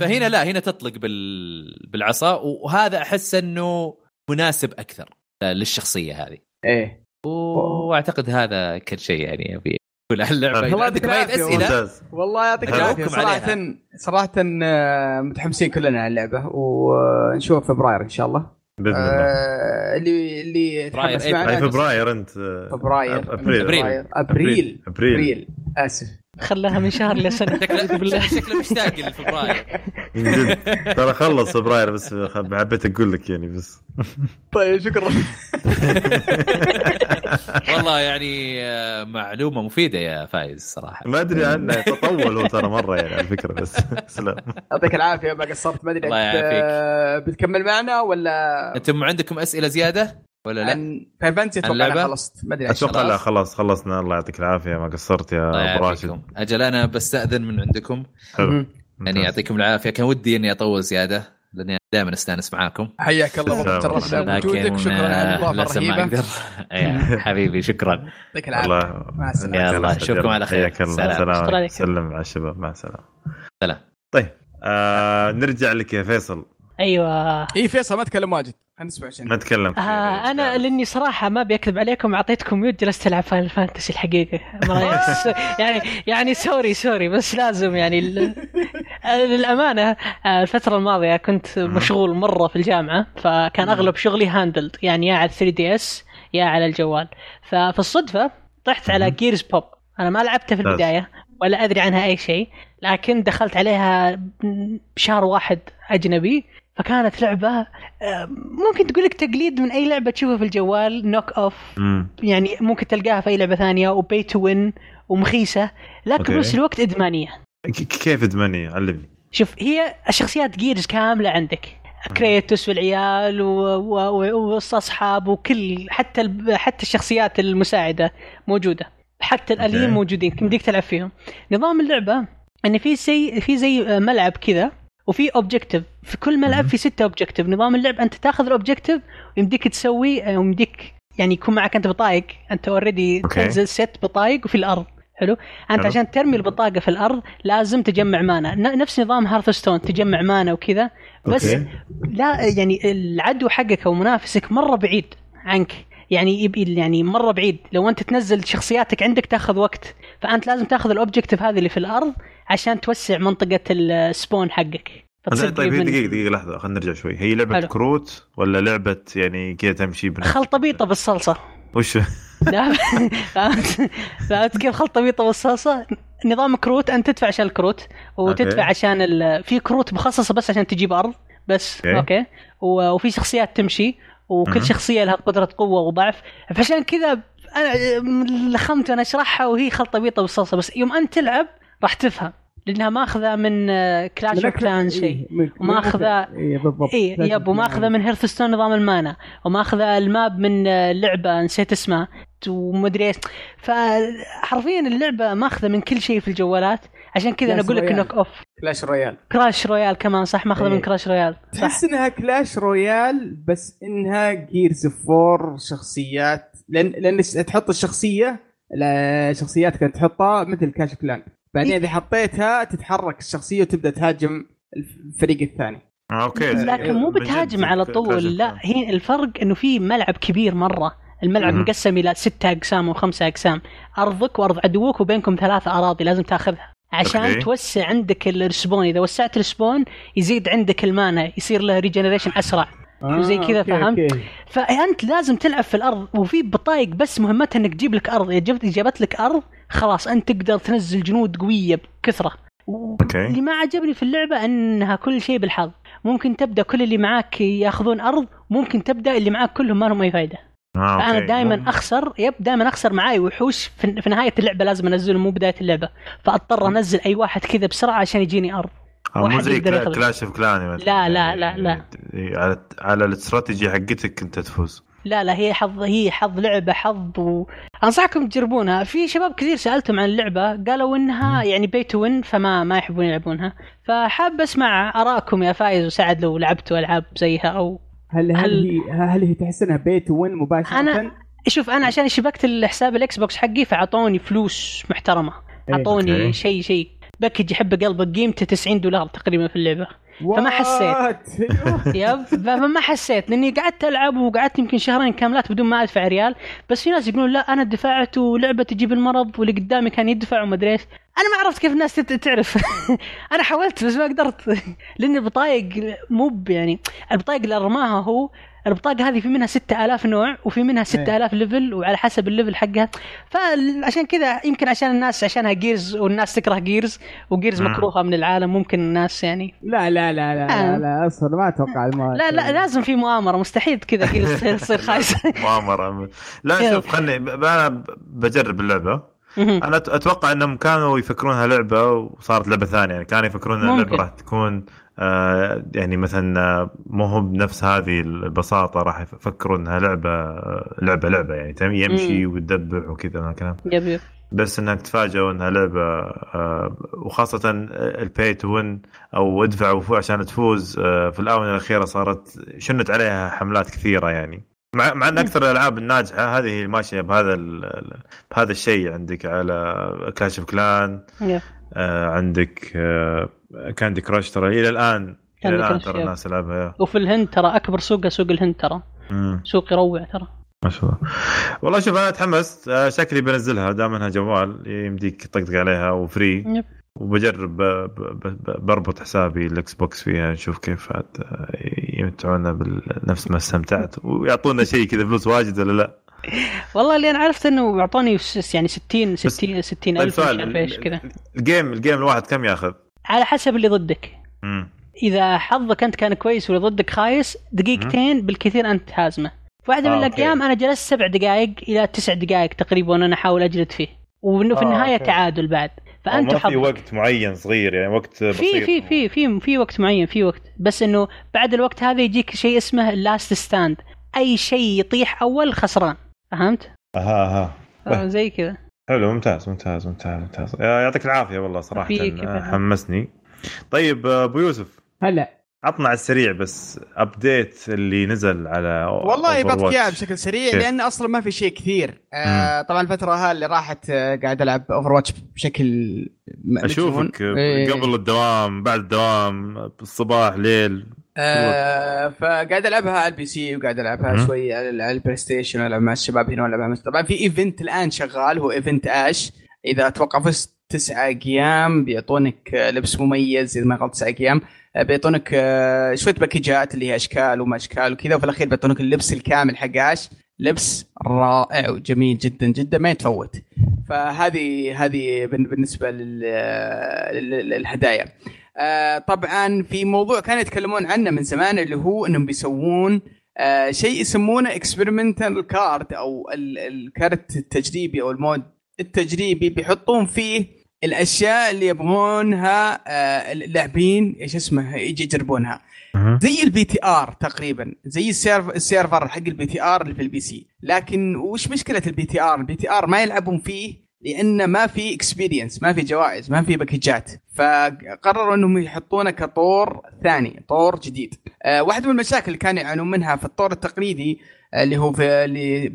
فهنا لا هنا تطلق بال... بالعصا وهذا أحس إنه مناسب أكثر للشخصية هذه. إيه. وأعتقد هذا كل شيء يعني أبي. أقول عن اللعبة. الله اذا عندك يعطيك اسئله والله يعطيك العافية. صراحة. صراحة آه، متحمسين كلنا على اللعبة ونشوف فبراير إن شاء الله. بإذن الله. آه، اللي اللي فبراير، تحمس إيه، معنا اي فبراير أنت. فبراير. أبريل. أبريل. أبريل. أبريل. آسف. خلاها من شهر لسنة شكله بالله. شكله مشتاق لفبراير. [laughs] من جد. ترى خلص فبراير بس حبيت أقول لك يعني بس. طيب شكرا. [laughs] [laughs] والله يعني آه، معلومة مفيدة يا فايز صراحة. ما أدري عنه تطول هو ترى مرة يعني على فكرة بس [laughs] سلام. يعطيك العافية ما قصرت ما أدري الله أنت، يعافيك. بتكمل معنا ولا؟ أنتم عندكم أسئلة زيادة ولا لا؟ عن فانتسي أتوقع خلصت ما أدري. أتوقع. لا خلاص. خلصنا. الله يعطيك العافية ما قصرت يا أبو راشد. أجل أنا بستأذن من عندكم. حلو. يعني. يعطيكم العافية. كان ودي إني أطول زيادة. لأني دائما أستأنس معاكم. حياك الله تسلم. تشرفنا بوجودك. لكن وشكرا على الاضافه الرهيبة. يا حبيبي شكرا. يعطيك العافية. الله مع السلامة. يلا، أشوفكم على خير. حياك الله. سلام. شكرا. سلم على الشباب. مع السلامة. سلام. طيب آه نرجع لك يا فيصل. أيوه. اي فيصل ما تكلم واجد. خلينا نسمع عشان ما تكلم آه أنا. لأني صراحة ما بيكذب عليكم أعطيتكم mute جلست ألعب Final Fantasy الحقيقة. [laughs] يعني يعني sorry sorry بس لازم يعني ال- للأمانة آه، الفترة الماضية كنت مشغول مرة في الجامعة فكان أغلب شغلي handheld يعني يا على 3DS يا على الجوال. ففي الصدفة طحت على. Gears Pop أنا ما لعبته في. البداية ولا أدري عنها أي شيء لكن دخلت عليها بشهر واحد أجنبي. فكانت لعبة ممكن تقول لك تقليد من أي لعبة تشوفها في الجوال knock off مم. يعني ممكن تلقاها في أي لعبة ثانية و pay to win ومخيسة. لكن. بنفس الوقت إدمانية. كيف ادمني علمني. شوف هي الشخصيات Gears كاملة عندك. كريتوس والعيال واصحاب وكل حتى حتى الشخصيات المساعدة موجودة. حتى الاليين. موجودين. يمديك تلعب فيهم. نظام اللعبة إن في زي في زي ملعب كذا. وفي objective في كل ملعب. في ستة objective نظام اللعب أنت تاخذ ال objective ويمديك تسوي ويمديك يعني يكون معك أنت بطايق. أنت already. تنزل ست بطايق وفي الأرض. حلو؟ أنت حلو. عشان ترمي البطاقة في الأرض لازم تجمع mana. نفس نظام Hearthstone تجمع mana وكذا. بس okay. لا يعني العدو حقك أو منافسك مرة بعيد عنك. يعني يعني مرة بعيد. لو أنت تنزل شخصياتك عندك تاخذ وقت. فأنت لازم تاخذ ال objective هذه اللي في الأرض عشان توسع منطقة ال spawn حقك طيب. دقيقة دقيقة لحظة خلينا نرجع شوي هي لعبة حلو. كروت ولا لعبة يعني كذا تمشي بنفس خلطبيطه بالصلصة وش [laughs] لا فهمت فهمت كيف خلطبيطه بالصلصة نظام كروت أنت تدفع عشان الكروت وتدفع okay. عشان ال... في كروت مخصصة بس عشان تجيب أرض بس okay. okay, okay. و... وفي شخصيات تمشي وكل. شخصية لها قدرة قوة وضعف فعشان كذا أنا لخمت وأنا أشرحها وهي خلطبيطه بالصلصة بس يوم أنت تلعب راح تفهم لأنها ماخذة من Clash of Clans شيء وماخذة- اي بالضبط. اي yep وماخذة من Hearthstone نظام ال mana وماخذة ال map من آه، لعبة نسيت اسمها ومدري إيش. فحرفيا اللعبة ماخذة من كل شيء في الجوالات. عشان كذا أنا Clash أقول لك Royale. knock off Clash Royale Crash Royale كمان صح؟ ماخذة إيه. من Crash Royale صح. تحس إنها Clash Royale بس إنها Gears of War شخصيات. لأن لأن تحط الشخصية الشخصيات كانت تحطها مثل Clash Clan بعدين إيه. إذا حطيتها تتحرك الشخصية وتبدأ تهاجم الفريق الثاني آه، okay لكن مو بتهاجم على طول لا. هي الفرق إنه في ملعب كبير مرة الملعب مم. مقسم إلى ستة أقسام أو خمسة أقسام أرضك وأرض عدوك وبينكم ثلاثة أراضي لازم تاخذها عشان okay. توسع عندك ال spawn إذا وسعت ال spawn يزيد عندك ال mana يصير له regeneration أسرع وزي كذا okay، فهمت؟ okay. فأنت لازم تلعب في الأرض وفي بطايق بس مهمتها إنك تجيب لك أرض. إذا جبت جابت لك أرض خلاص أنت تقدر تنزل جنود قوية بكثرة. Okay. اللي ما عجبني في اللعبة إنها كل شيء بالحظ. ممكن تبدأ كل اللي معاك يأخذون أرض ممكن تبدأ اللي معاك كلهم ما لهم أي فائده آه، فأنا. دائما أخسر yep دائما أخسر معاي وحوش. في, في نهاية اللعبة لازم أنزلهم مو بداية اللعبة. فأضطر أنزل أي واحد كذا بسرعة عشان يجيني أرض. آه، مو زي. Clash of Clans. لا، لا، لا، لا. يعني على على الاستراتيجي حقتك انت تفوز لا لا هي حظ هي حظ لعبة حظ وانصحكم تجربونها في شباب كثير سألتهم عن اللعبة قالوا إنها يعني pay to win فما ما يحبون يلعبونها فحاب أسمع ارائكم يا فايز وسعد لو لعبتوا ألعاب زيها أو هل هل هل- هي هل هي تحس انها pay to win مباشرة؟ أنا- شوف أنا عشان شبكت الحساب ال Xbox حقي فأعطوني فلوس محترمة إيه. أعطوني. شيء شيء package يحب قلبك قيمته 90 دولار تقريبا في اللعبة. فما حسيت. [laughs] yep. فما حسيت. لأني قعدت ألعب وقعدت يمكن شهرين كاملات بدون ما أدفع ريال. بس في ناس يقولون لا أنا دفعت ولعبة تجيب المرض واللي قدامي كان يدفع وما أدري إيش. أنا ما عرفت كيف الناس تت- تعرف. [laughs] أنا حاولت بس ما قدرت. [laughs] لأن البطايق مو ب- يعني البطايق اللي رماها هو البطاقة هذه في منها 6000 نوع وفي منها 6000 level وعلى حسب ال level حقها. فعشان كذا يمكن عشان الناس عشانها Gears والناس تكره Gears و Gears. مكروهة من العالم ممكن الناس يعني. لا لا لا لا لا, لا أصلا ما أتوقع الم- لا لا لازم في مؤامرة. مستحيل كذا كذا تصير خايسه مؤامرة. لا. شوف خلني ب- أنا بجرب اللعبة. أنا أتوقع إنهم كانوا يفكرونها لعبة وصارت لعبة ثانية يعني كانوا يفكرون ان. اللعبه راح تكون آه يعني مثلا آه، مو هو بنفس هذه البساطة راح يفكرون انها لعبة آه، لعبة لعبة يعني يمشي وتدبح وكذا من الكلام. yep بس انك تفاجئوا إنها لعبة آه، وخاصة ال pay to win أو ادفع عشان تفوز آه، في الآونة الأخيرة صارت شنت عليها حملات كثيرة يعني. مع مع إن أكثر الألعاب الناجحة هذه هي ماشيه بهذا ال- بهذا الشيء عندك على Clash of Clans yep عندك Candy Crush ترى إلى الآن إلى الآن ترى. الناس تلعبها وفي الهند ترى أكبر سوق سوق الهند ترى. سوق يروع ترى. ما شاء الله. والله شوف أنا تحمست آه، شكلي بنزلها دام إنها جوال يمديك تطقطق عليها و free yep. وبجرب بربط حسابي ال Xbox فيها نشوف كيف عاد آه، يمتعونا بنفس ما استمتعت. ويعطونا شيء كذا فلوس واجد ولا لا؟ والله اللي أنا عرفت إنه اعطوني س- يعني 60 60 60 طيب ألف إيش كذا. ال game ال game الواحد كم ياخذ؟ على حسب اللي ضدك. مم. إذا حظك أنت كان كويس واللي ضدك خايس دقيقتين بالكثير أنت هازمة. واحدة من آه، الأيام أنا جلست سبع دقائق إلى تسع دقائق تقريبا وأنا أحاول أجلد فيه. وإنه في آه، النهاية okay. تعادل بعد. فأنت ما في وقت معين صغير يعني وقت بسيط. في في في في في وقت معين في وقت. بس إنه بعد الوقت هذا يجيك شيء اسمه last stand أي شيء يطيح أول خسران. فهمت؟ أها أها. آه، زي كذا. حلو ممتاز ممتاز ممتاز ممتاز. يعطيك العافية والله صراحة. حمسني. طيب أبو يوسف. هلا. عطنا على السريع بس ابديت اللي نزل على والله. بعطيك اياها بشكل سريع كيف؟ لأن أصلا ما في شيء كثير آه طبعا الفترة هذه اللي راحت آه قاعد ألعب Overwatch بشكل أشوفك. إيه. قبل الدوام بعد الدوام بالصباح ليل آه فقاعد ألعبها على ال PC وقاعد ألعبها مم. شوي على ال PlayStation وألعب مع الشباب هنا والعبها مع طبعا في event الآن شغال هو event Ashe إذا أتوقع فزت تسعة أيام بيعطونك آه، لبس مميز إذا ما غلط تسعة أيام بيعطونك آه، شوية باكجات اللي هي أشكال وما أشكال وكذا وفي الأخير بيعطونك اللبس الكامل حق Ashe لبس رائع وجميل جدا جدا ما يتفوت. فهذه هذه بالنسبة لل- لل- للهدايا. آه، طبعا في موضوع كانوا يتكلمون عنه من زمان اللي هو إنهم بيسوون آه، شيء يسمونه experimental card أو ال- ال card التجريبي أو ال mode التجريبي بيحطون فيه الأشياء اللي يبغونها آه، اللاعبين إيش اسمه يجي يجربونها. زي ال PTR تقريبا زي ال serv ال server حق ال PTR اللي في ال PC لكن وش مشكلة ال PTR ال PTR ما يلعبون فيه لأن ما في experience ما في جوائز ما في باكجات فقرروا إنهم يحطونه كطور ثاني طور جديد. أه واحدة من المشاكل اللي كانوا يعانون منها في الطور التقليدي آه، اللي هو في اللي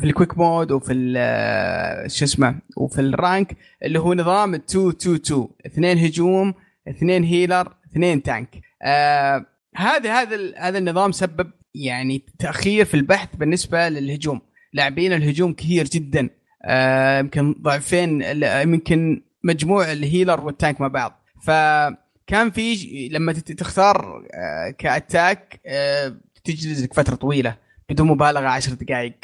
في ال quick mode وفي آه، شو اسمه وفي ال rank اللي هو نظام 2 2 2 اثنين هجوم اثنين healer اثنين tank آه هذا هذا ال- هذا النظام سبب يعني تأخير في البحث بالنسبة للهجوم. لاعبين الهجوم كثير جدا. آه، يمكن ضعفين يمكن مجموع ال healer وال tank مع بعض. فكان في لما تختار آه، ك attack آه، تجلس لك فترة طويلة بدون مبالغة 10 دقائق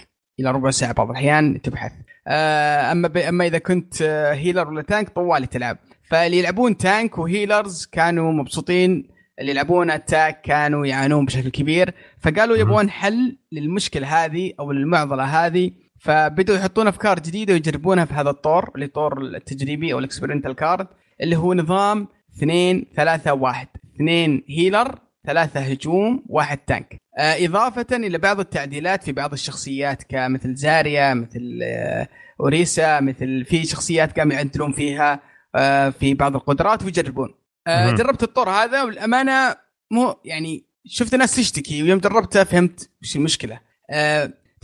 إلى ربع ساعة بعض الأحيان تبحث. آه، أما. أما إذا كنت آه، healer ولا tank طوالي تلعب فاللي يلعبون tank و healers كانوا مبسوطين اللي يلعبون attack كانوا يعانون بشكل كبير. فقالوا يبغون حل للمشكلة هذه أو للمعضلة هذه. فبدوا يحطون أفكار جديدة ويجربونها في هذا الطور اللي طور التجريبي أو ال experimental card اللي هو نظام اثنين ثلاثة واحد. اثنين هيلر ثلاثة هجوم واحد تانك آه إضافة إلى بعض التعديلات في بعض الشخصيات كمثل زاريا مثل آه أوريسا مثل في شخصيات قاموا يعدلون فيها آه في بعض القدرات ويجربون. جربت الطور هذا والأمانة مو يعني شفت ناس تشتكي ويوم جربتها فهمت وش المشكلة.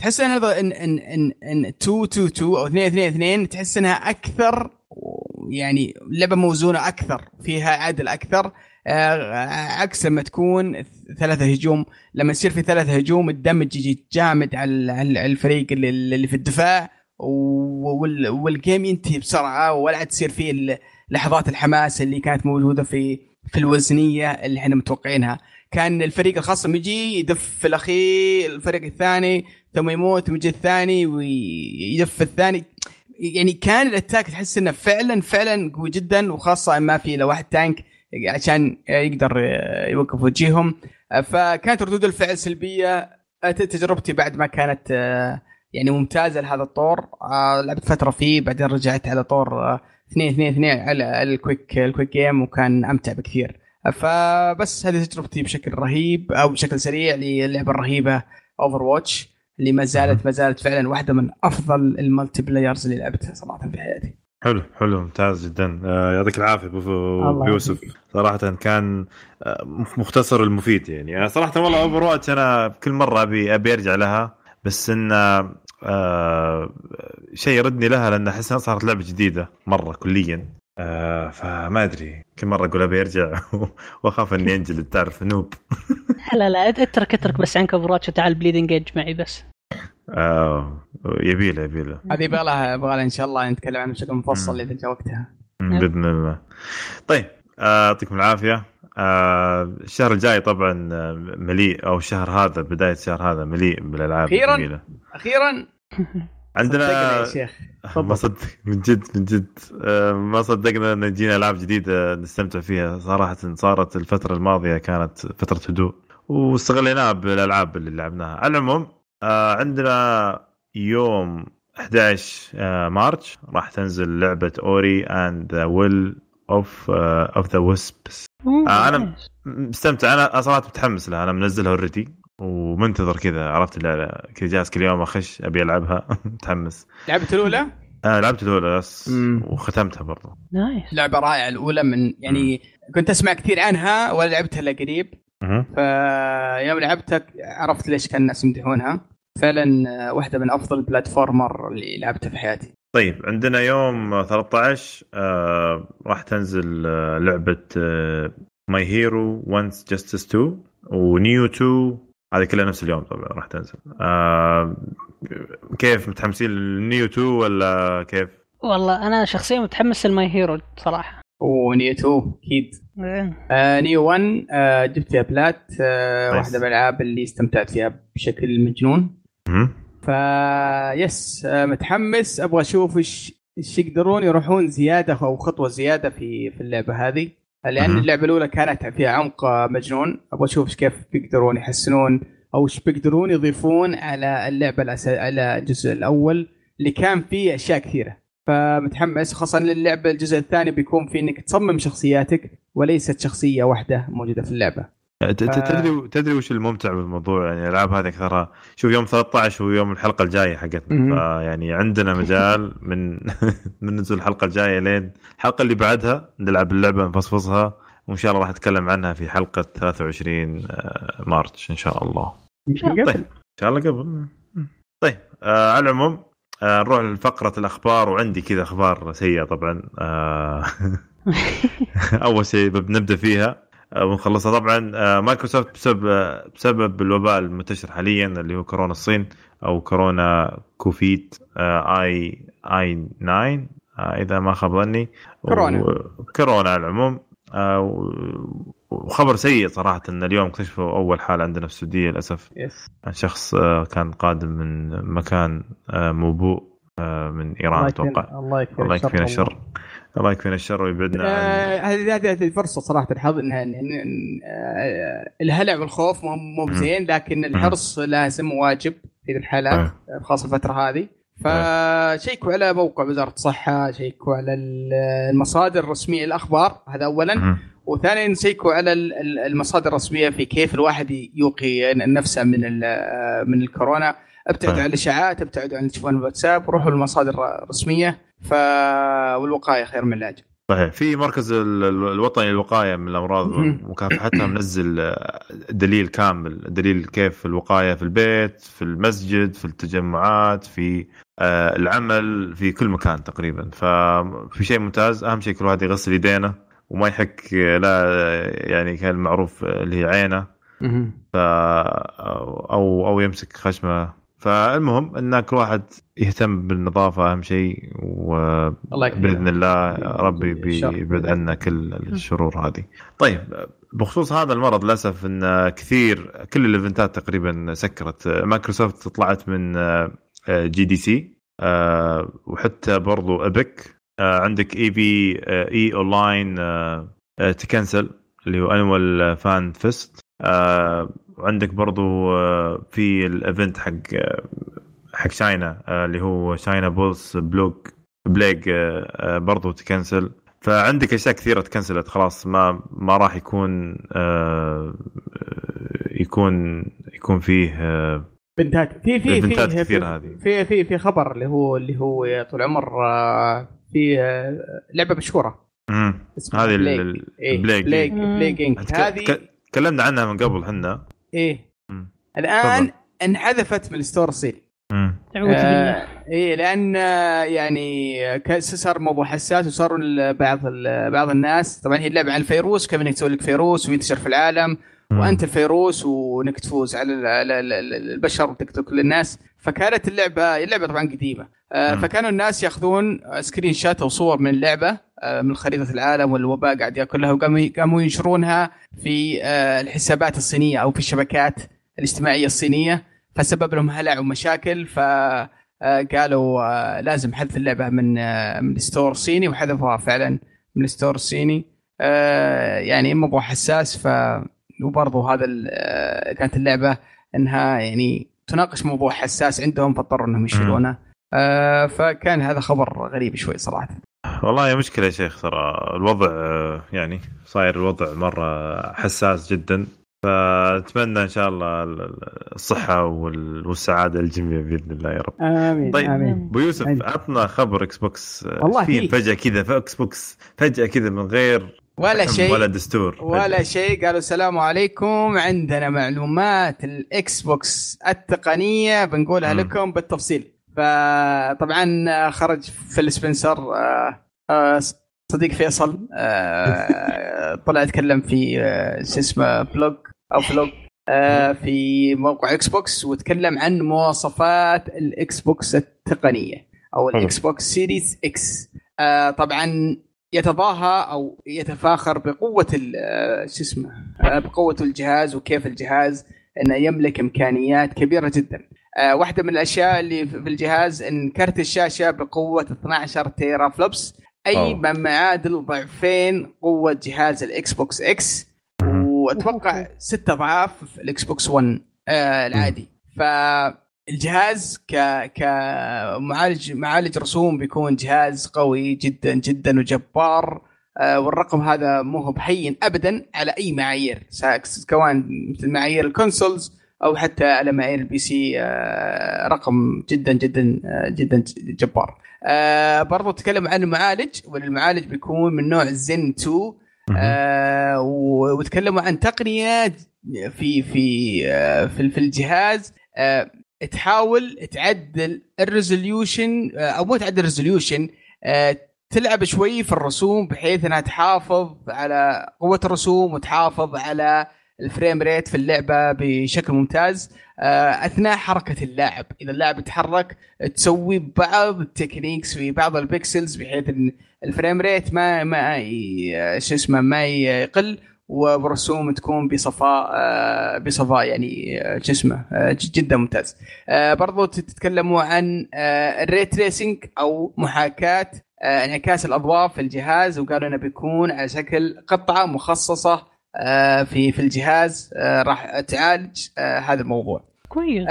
تحس ان هذا ان ان ان إن 2 2 2 أو 2 2 2 تحس إنها أكثر يعني لعبة موزونة أكثر فيها عدل أكثر. آه، عكس لما تكون ثلاثة هجوم لما يصير في ثلاثة هجوم الدمج يجي جامد على الفريق اللي, في الدفاع وال- والجيم ينتهي بسرعة ولا عاد تصير فيه لحظات الحماس اللي كانت موجودة في في الوزنية اللي إحنا متوقعينها. كان الفريق الخصم يجي يدف في الأخير الفريق الثاني ثم يموت ويجي الثاني ويدف الثاني. يعني كان ال attack تحس إنه فعلا فعلا قوي جدا وخاصة ما في إلا واحد tank عشان يقدر يوقف وجههم فكانت ردود الفعل سلبية. تجربتي بعد ما كانت يعني ممتازة لهذا الطور. لعبت فترة فيه بعدين رجعت على طور آه، اثنين اثنين اثنين على ال quick ال quick game وكان أمتع بكثير. فبس هذه تجربتي بشكل رهيب أو بشكل سريع للعبة الرهيبة Overwatch اللي ما زالت ما زالت فعلا واحدة من أفضل ال multiplayers اللي لعبتها صراحة في حياتي. حلو حلو ممتاز جدا. آه، يعطيك العافية أبو يوسف. صراحة كان آه، مختصر المفيد يعني. أنا صراحة والله Overwatch أنا كل مرة ابي أبي أرجع لها. بس إن آه، شيء يردني لها لأن أحس إنها صارت لعبة جديدة مرة كليا. آه، فما أدري. كل مرة أقول أبي أرجع [laughs] وأخاف إني انجلد تعرف noob. لا لا اترك اترك بس عنك Over وتعال Bleeding Edge معي بس. آه، يبيله يبيله هذه يبغى لها يبغى لها إن شاء الله نتكلم عنها بشكل مفصل إذا جاء وقتها. بإذن الله. طيب آه، يعطيكم العافية. آه، الشهر الجاي طبعا آه، مليء أو الشهر هذا بداية الشهر هذا مليء بالألعاب أخيراً. الجميلة. أخيرا؟ [laughs] عندنا صدقنا يا شيخ. ما صدق من جد من جد. آه، ما صدقنا إن تجينا ألعاب جديدة نستمتع فيها. صراحة صارت الفترة الماضية كانت فترة هدوء واستغليناها بالألعاب اللي لعبناها. على العموم آه، عندنا يوم 11 آه، March. راح تنزل لعبة Ori and Will of of the Wisps أنا مستمتع. أنا صراحة متحمس لها. أنا منزلها already ومنتظر كذا عرفت؟ اللعبه كذا جالس كل يوم أخش أبي ألعبها. [laughs] متحمس. لعبت الأولى؟ آه لعبت الأولى بس. مم. وختمتها برضو. nice. لعبة رائعة الأولى من يعني كنت أسمع كثير عنها ولا لعبتها إلا قريب. فيوم لعبتها عرفت ليش كان الناس يمدحونها. فعلا آه، واحدة من أفضل ال platformer اللي لعبتها في حياتي. طيب عندنا يوم 13 آه راح تنزل آه لعبة My Hero One's Justice 2 و Nioh 2 هذه كلها نفس اليوم طبعا راح تنزل آه كيف متحمسين لل Nioh 2 ولا كيف؟ والله أنا شخصيا متحمس ل My Hero صراحة و Nioh 2 أكيد إيه. آه Nioh 1 آه جبت فيها plat آه. واحدة من الألعاب اللي استمتعت فيها بشكل مجنون. فا yes آه متحمس أبغى أشوف إيش إيش يقدرون يروحون زيادة أو خطوة زيادة في في اللعبة هذه لأن. اللعبة الأولى كانت فيها عمق مجنون. أبغى أشوف كيف بيقدرون يحسنون أو إيش بيقدرون يضيفون على اللعبة الأس... على الجزء الأول اللي كان فيه أشياء كثيرة. فمتحمس خاصة اللعبة الجزء الثاني بيكون في إنك تصمم شخصياتك وليست شخصية واحدة موجودة في اللعبة. تدري تدري وش الممتع بالموضوع؟ يعني الالعاب هذه اكثرها شوف يوم 13 هو يوم الحلقة الجاية حقتنا. فيعني عندنا مجال من [laughs] من نزول الحلقة الجاية لين الحلقة اللي بعدها نلعب اللعبة نفصفصها وإن شاء الله راح نتكلم عنها في حلقة 23 آه، مارتش إن شاء الله. يمكن قبل طيب. إن شاء الله قبل. طيب آه على العموم آه نروح لفقرة الأخبار وعندي كذا أخبار سيئة طبعا آه [laughs] [laughs] أول شيء بنبدأ فيها. آه، ونخلصها. طبعا آه، مايكروسوفت بسبب آه، بسبب الوباء المنتشر حاليا اللي هو كورونا الصين أو كورونا كوفيد آه، آي آي 9 آه، إذا ما خاب ظني. كورونا. كورونا على العموم. آه، وخبر سيء صراحة إن اليوم اكتشفوا أول حالة عندنا في السعودية للأسف. يس. عن شخص آه، كان قادم من مكان آه، موبوء آه، من إيران الله أتوقع. الله يكفينا الله الشر. الشر الله يكفينا الشر ويبعدنا عن آه، هذه هذه هذه فرصة صراحة الحظ إنها إن- إن- إن- آه، الهلع والخوف مو مو بزين لكن الحرص لازم واجب في الحالات آه. خاصة الفترة هذه. فشيكوا على موقع وزارة الصحة شيكوا على ال- المصادر الرسمية الاخبار هذا اولا. وثانيا شيكوا على ال- ال- المصادر الرسمية في كيف الواحد يوقي نفسه من من الكورونا. ابتعدوا. عن الاشاعات ابتعدوا عن تشوفون الواتساب وروحوا للمصادر الرسمية ف والوقاية خير من العلاج صحيح. في مركز ال- ال- الوطني للوقاية من الأمراض. ومكافحتها منزل آه، دليل كامل دليل كيف الوقاية في البيت في المسجد في التجمعات في آه، العمل في كل مكان تقريبا. ففي شيء ممتاز أهم شيء كل واحد يغسل يدينه وما يحك آه، لا يعني كان المعروف اللي هي عينه. ف أو أو يمسك خشمه. فالمهم ان كل واحد يهتم بالنظافة أهم شيء. وبإذن الله ربي. بيبعد عنا كل الشرور هذه. طيب بخصوص هذا المرض للأسف إن كثير كل ال event ات تقريبا سكرت مايكروسوفت طلعت من جي دي سي وحتى برضو ابيك عندك إي في إي اون لاين تكنسل اللي هو انوال فان فيست وعندك برضو آه، في الايفنت حق آه، حق شاينا آه، اللي هو شاينا بولس بلوك بليج برضو تكنسل. فعندك أشياء كثيرة تكنسلت خلاص ما ما راح يكون يكون يكون فيه بنتات في في في في. في في في خبر اللي هو اللي هو يا طول العمر آه، في لعبة مشهورة. هذه. بليك انك تك- هذه تك- تكلمنا عنها من قبل إحنا إيه. مم. الآن تفضل. انحذفت من الستور الصيني آه إيه لأن آه، يعني صار موضوع حساس وصاروا ال- بعض بعض الناس طبعا هي اللعبة عن الفيروس كيف إنك تسوي لك فيروس وينتشر في العالم. وأنت الفيروس وإنك تفوز على ال- على ال- ال- البشر وتقتل كل الناس. فكانت اللعبه اللعبة طبعا قديمة. آه،. فكانوا الناس يأخذون screenshot أو صور من اللعبة آه، من خريطة العالم والوباء قاعد يأكلها وقاموا قاموا ينشرونها في آه، الحسابات الصينية أو في الشبكات الاجتماعية الصينية. فسبب لهم هلع ومشاكل ف قالوا لازم حذف اللعبة من من ال store الصيني وحذفوها فعلا من ال store الصيني يعني موضوع حساس ف وبرضه هذا كانت اللعبة إنها يعني تناقش موضوع حساس عندهم فاضطروا إنهم يشيلونه. فكان هذا خبر غريب شوي صراحة. والله مشكلة يا شيخ ترى الوضع يعني صاير الوضع مرة حساس جدا. فأتمنى إن شاء الله الصحة والسعادة للجميع بإذن الله يا رب. آمين طيب آمين. أبو يوسف عطنا خبر Xbox والله في. فجأة كذا في Xbox فجأة كذا من غير ولا شيء. ولا دستور. ولا شيء. قالوا السلام عليكم. عندنا معلومات ال Xbox التقنية. بنقولها م. لكم بالتفصيل. فطبعا خرج Phil Spencer آه، آه، صديق فيصل آه، [laughs] طلع يتكلم في شو اسمه blog أو vlog في موقع Xbox وتكلم عن مواصفات ال Xbox التقنية أو ال Xbox Series X. طبعا يتضاهى أو يتفاخر بقوة شو اسمه بقوة الجهاز وكيف الجهاز إنه يملك إمكانيات كبيرة جدا. آه واحدة من الأشياء اللي في الجهاز إن كرت الشاشة بقوة 12 teraflops. أي ما يعادل ضعفين قوة جهاز الاكس بوكس X. وأتوقع ست أضعاف الاكس بوكس 1 آه العادي. فالجهاز ك كمعالج معالج رسوم بيكون جهاز قوي جدا جدا وجبار. آه والرقم هذا مو هو بهين ابدا على أي معايير سواء مثل معايير ال consoles أو حتى على معايير ال PC آه، رقم جدا جدا آه، جدا جبار. برضو تكلم عن المعالج والمعالج بيكون من نوع زين 2 وتكلموا عن تقنية في في في, في الجهاز. تحاول تعدل ال resolution أو مو تعدل ال resolution تلعب شوي في الرسوم بحيث إنها تحافظ على قوة الرسوم وتحافظ على ال frame rate في اللعبة بشكل ممتاز. آه، أثناء حركة اللاعب إذا اللاعب يتحرك تسوي بعض ال techniques في بعض ال pixels بحيث إن ال frame rate ما ما شو اسمه ما يقل والرسوم تكون بصفاء آه، بصفاء يعني آه، شو اسمه جدا ممتاز. برضو تتكلموا عن ال ray tracing أو محاكاة انعكاس الأضواء في الجهاز وقالوا إنه بيكون على شكل قطعة مخصصة آه، في في الجهاز آه، راح تعالج آه، هذا الموضوع. كويس.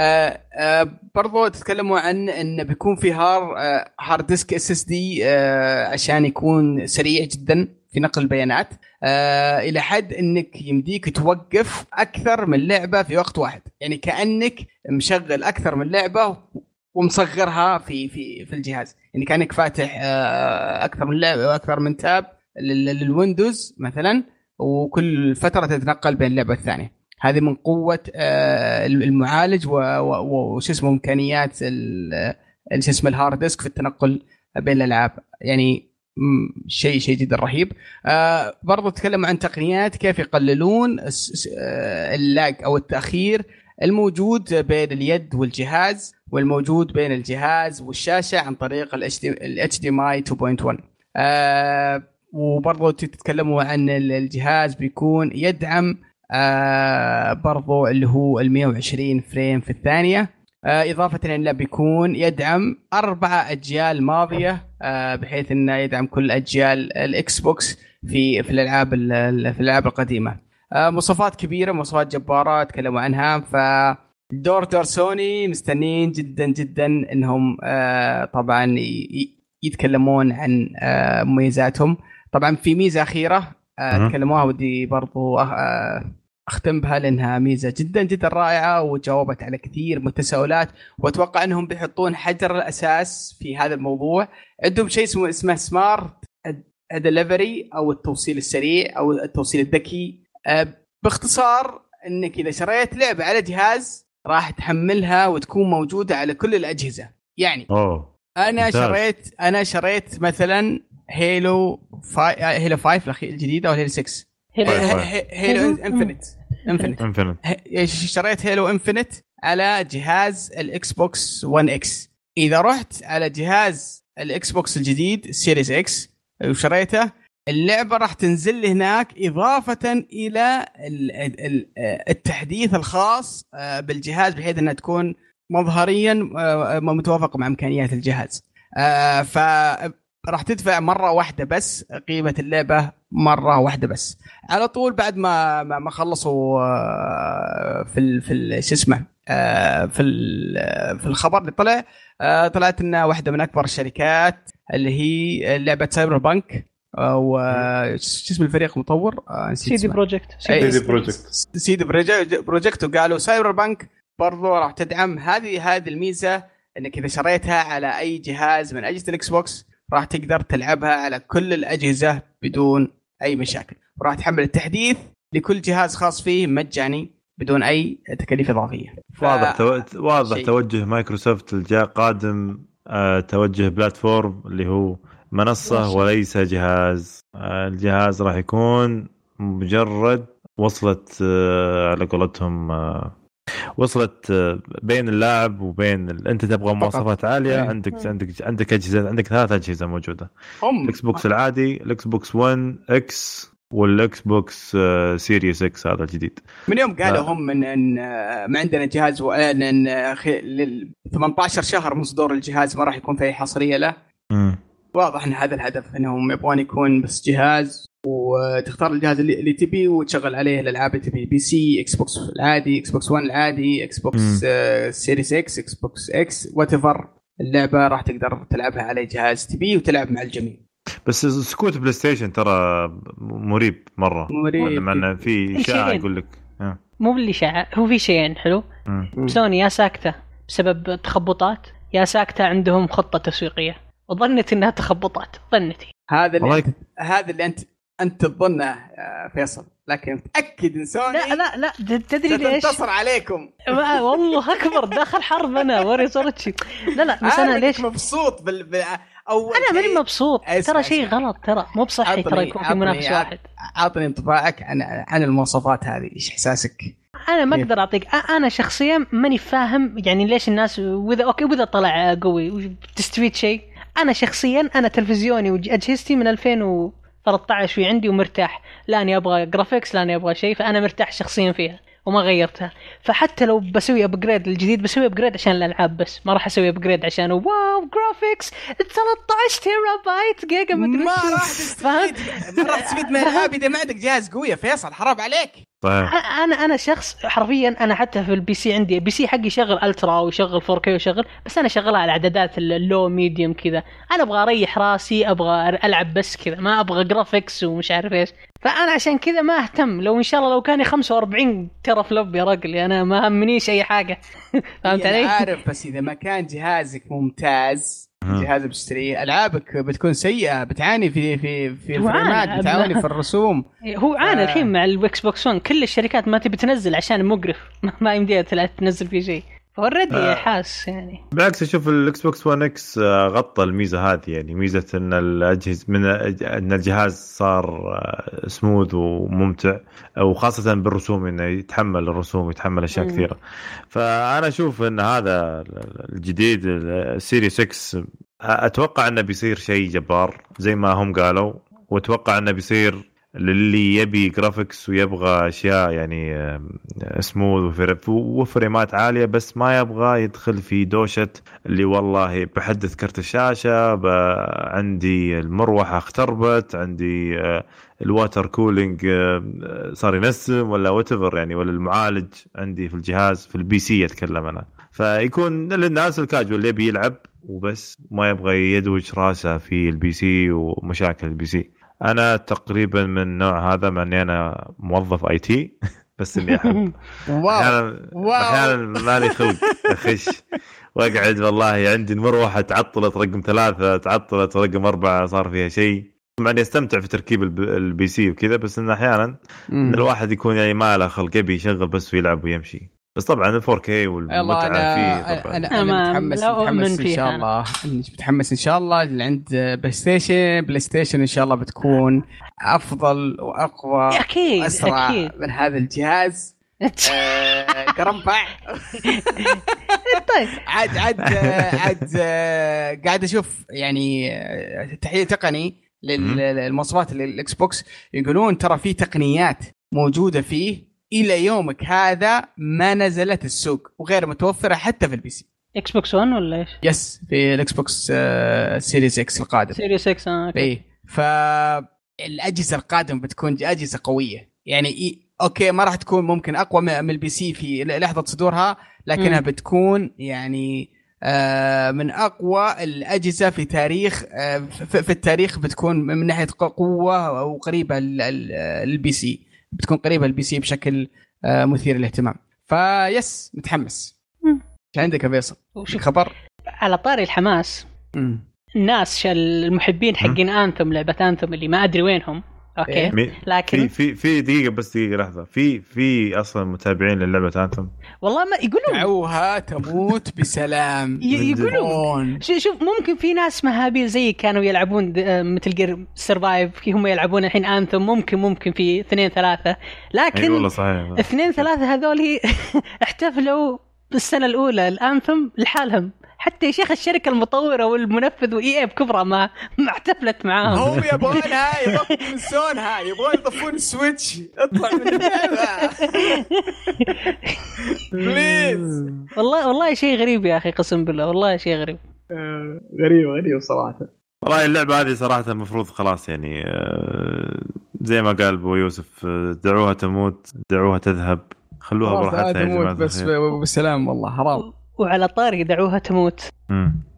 برضو تتكلموا عن انه بيكون في هار hard disk SSD عشان يكون سريع جدا. في نقل البيانات. إلى حد إنك يمديك توقف أكثر من لعبة في وقت واحد. يعني كأنك مشغل أكثر من لعبة ومصغرها في في في الجهاز. يعني كأنك فاتح أكثر من لعبة وأكثر من تاب للويندوز مثلا وكل فترة تتنقل بين اللعبة والثانيه هذه من قوة آه، المعالج وش اسمه إمكانيات شو اسمه ال hard disk في التنقل بين الألعاب. يعني شيء شيء جدا رهيب. آه برضو تكلم عن تقنيات كيف يقللون آه، ال lag أو التأخير الموجود بين اليد والجهاز والموجود بين الجهاز والشاشة عن طريق HDMI 2.1 آه وبرضه تتكلموا عن الجهاز بيكون يدعم آه برضو اللي هو ال 120 frame في الثانية. آه إضافة انه بيكون يدعم أربع أجيال ماضية آه بحيث إنه يدعم كل أجيال الإكس بوكس في في الألعاب في الألعاب القديمة. آه مواصفات كبيرة مواصفات جباره تكلموا عنها. ف دور دور سوني مستنين جدا جدا إنهم طبعا يتكلمون عن مميزاتهم. طبعا في ميزة أخيرة تكلموها ودي برضو أختم بها لأنها ميزة جدا جدا رائعة وجاوبت على كثير من التساؤلات وأتوقع إنهم بيحطون حجر الأساس في هذا الموضوع. عندهم شيء اسمه اسمه Smart Delivery أو التوصيل السريع أو التوصيل الذكي. آه باختصار إنك إذا شريت لعبة على جهاز راح تحملها وتكون موجودة على كل الأجهزة. يعني أوه. أنا شريت أنا شريت مثلا Halo فاي... Halo 5 الأخير الجديده أو Halo 6 Halo Halo Infinite Infinite Infinite اشتريت Halo Infinite على جهاز الاكس بوكس One X إذا رحت على جهاز الاكس بوكس الجديد Series X وشريته اللعبة راح تنزل لي هناك إضافة إلى التحديث الخاص آه، بالجهاز بحيث إنها تكون مظهريا آه، متوافق مع إمكانيات الجهاز. آه، ف راح تدفع مرة واحدة بس قيمة اللعبة مرة واحدة بس. على طول بعد ما ما خلصوا آه، في ال في شو اسمه في في الخبر اللي طلع طلعت إنها واحدة من أكبر الشركات اللي هي لعبة Cyberpunk و شو اسم الفريق المطور؟ CD Projekt. CD Projekt. CD Projekt وقالوا Cyberpunk برضو راح تدعم. هذه هذه الميزة إنك إذا شريتها على أي جهاز من أجهزة الإكس بوكس راح تقدر تلعبها على كل الأجهزة بدون أي مشاكل. وراح تحمل التحديث لكل جهاز خاص فيه مجاني بدون أي تكاليف إضافية. ف... واضح تو... واضح شيء. توجه مايكروسوفت الجاء قادم آه توجه platform اللي هو منصة وليس جهاز. آه الجهاز راح يكون مجرد وصلت آه على قولتهم آه وصلت آه، بين اللاعب وبين ال... انت تبغى مواصفات عالية أيه. عندك عندك عندك أجهزة عندك ثلاث أجهزة موجودة. هم. الإكس بوكس العادي الإكس بوكس One X والإكس بوكس Series X هذا الجديد. من يوم قالوا هم إن إن آه، ما عندنا جهاز وان إن 18 شهر من صدور الجهاز ما راح يكون في أي حصرية له. واضح إن هذا الهدف إنهم يبغون يكون بس جهاز وتختار الجهاز اللي, اللي تبي وتشغل عليه الألعاب اللي تبي PC إكس بوكس العادي إكس بوكس 1 العادي إكس بوكس آه Series X إكس بوكس X whatever اللعبة راح تقدر تلعبها على جهاز تبيه وتلعب مع الجميع. بس سكوت بلاي ستيشن ترى مريب مرة. مريب. مع إنه في إشاعة يقول لك مو بالاشاعه هو في شيئين حلو. سوني يا ساكتة بسبب تخبطات يا ساكتة عندهم خطة تسويقية. وظنت إنها تخبطات. ظنتي. هذا اللي انت هذا اللي أنت انت تظنه فيصل لكن متاكد ان سوني لا لا لا تدري ليش؟ تنتصر عليكم. والله أكبر داخل حرب أنا وري صورتي لا لا بس أنا ليش؟ مبسوط بال, بال... أول أنا ماني مبسوط. ترى شيء غلط ترى مو بصحي ترى يكون في منافس واحد. أعطني انطباعك عن عن المواصفات هذه. إيش إحساسك؟ أنا ما أقدر أعطيك. أنا شخصيا ماني فاهم يعني ليش الناس وإذا okay وإذا طلع قوي تستفيد شيء. أنا شخصيا أنا تلفزيوني واجهزتي من 2000 13 في عندي ومرتاح. لا اني أبغى graphics لا اني أبغى شيء فأنا مرتاح شخصيا فيها وما غيرتها. فحتى لو بسوي upgrade الجديد بسوي upgrade عشان الألعاب بس. ما راح أسوي upgrade عشان wow graphics 13 terabyte giga مدري ما راح تستفيد. ما راح تستفيد من الالعاب إذا ما عندك جهاز قوي فيصل حرام عليك. طيب. أنا أنا شخص حرفيا أنا حتى في ال PC عندي ال PC حقي يشغل ultra ويشغل 4K ويشغل بس أنا شغلها على اعدادات ال low medium كذا أنا أبغى أريح راسي أبغى ألعب بس كذا ما أبغى graphics ومش عارف إيش فأنا عشان كذا ما أهتم لو إن شاء الله لو كان 45 ترى flop يا رجل أنا ما همنيش أي حاجة [laughs] فهمت علي؟ عارف بس إذا ما كان جهازك ممتاز جهاز بتشتريه. ألعابك بتكون سيئة بتعاني في في في ال frameات بتعاني في الرسوم. هو عانى. الحين مع ال Xbox One كل الشركات ما تبي تنزل عشان مقرف. [laughs] ما يمديها تنزل فيه شيء. already آه حاس يعني. بالعكس أشوف ال Xbox One X غطى الميزة هذه يعني. ميزة إن الاجهزه من إن الجهاز صار سموث آه، وممتع وخاصه بالرسوم إنه يتحمل الرسوم ويتحمل أشياء كثيرة. فأنا أشوف إن هذا الجديد ال Series X أتوقع إنه بيصير شيء جبار زي ما هم قالوا. وأتوقع إنه بيصير للي يبي graphics ويبغى أشياء يعني سموث وفريمات عالية بس ما يبغى يدخل في دوشة اللي والله بحدث كرت الشاشة عندي المروحة اختربت عندي آه، ال water cooling آه، صار ينسم ولا وات يعني ولا المعالج عندي في الجهاز في ال PC أتكلم أنا. فيكون للناس الكاجوال اللي يبي يلعب وبس ما يبغى يدوج راسه في ال PC ومشاكل ال PC. أنا تقريبا من النوع هذا مع إني أنا موظف IT بس إني أحب. [laughs] أحيانا أحيانا مالي خلق أخش وأقعد والله عندي المروحة تعطلت رقم ثلاثة تعطلت رقم أربعة صار فيها شيء. مع إني أستمتع في تركيب ال PC وكذا بس انه أحيانا إن الواحد يكون يعني ما له خلق يبي يشغل بس ويلعب ويمشي. بس طبعا ال 4K والمتعه أنا فيه طبعا. أنا, أنا متحمس متحمس إن شاء الله. متحمس إن شاء الله اللي عند PlayStation PlayStation إن شاء الله بتكون أفضل وأقوى أكيد اسرع أكيد. من هذا الجهاز. [laughs] آه، قرنفع [laughs] طيب. عاد عاد عاد قاعد أشوف يعني تحليل تقني للمواصفات ال Xbox. يقولون ترى في تقنيات موجودة فيه إلى يومك هذا ما نزلت السوق وغير متوفرة حتى في ال PC Xbox One ولا إيش؟ yes في ال Xbox Series X القادم Series X آه. اي فالاجهزه القادمة بتكون أجهزة قوية يعني إيه okay ما راح تكون ممكن أقوى من ال PC في لحظة صدورها لكنها مم. بتكون يعني آه، من أقوى الأجهزة في تاريخ آه، في في التاريخ بتكون من ناحية قوة وقريبة لل PC بتكون قريبة لل PC بشكل آه، مثير للاهتمام ف yes متحمس مم. إيش عندك يا فيصل؟ وشوف خبر؟ على طاري الحماس الناس ش- المحبين حقين Anthem لعبة Anthem اللي ما أدري وينهم okay. إيه. مي- في لكن في في دقيقة بس دقيقة لحظة. في في أصلا متابعين للعبة أنتم؟ والله ما يقولون دعوها تموت بسلام. [laughs] يقولون شو- شوف ممكن في ناس مهابيل زي كانوا يلعبون آه، مثل Gear Survive هم يلعبون الحين Anthem ممكن ممكن في اثنين ثلاثة. أي لكن والله صحيح. اثنين ثلاثة هذول [laughs] احتفلوا بالسنة الأولى ال Anthem لحالهم. حتى يا شيخ الشركة المطورة والمنفذ و EA بكبرى ما ما احتفلت معاهم. هم يبغونها [laughs] يبغون ينسونها يبغون يطفون ال switch اطلع من اللعبه please والله والله شيء غريب يا أخي قسم بالله والله شيء غريب. غريب غريب صراحة. والله اللعبة هذه صراحة المفروض خلاص يعني آه، زي ما قال أبو يوسف آه، دعوها تموت دعوها تذهب خلوها براحتها يا جماعة بس. بالسلام والله حرام. وعلى طاري دعوها تموت.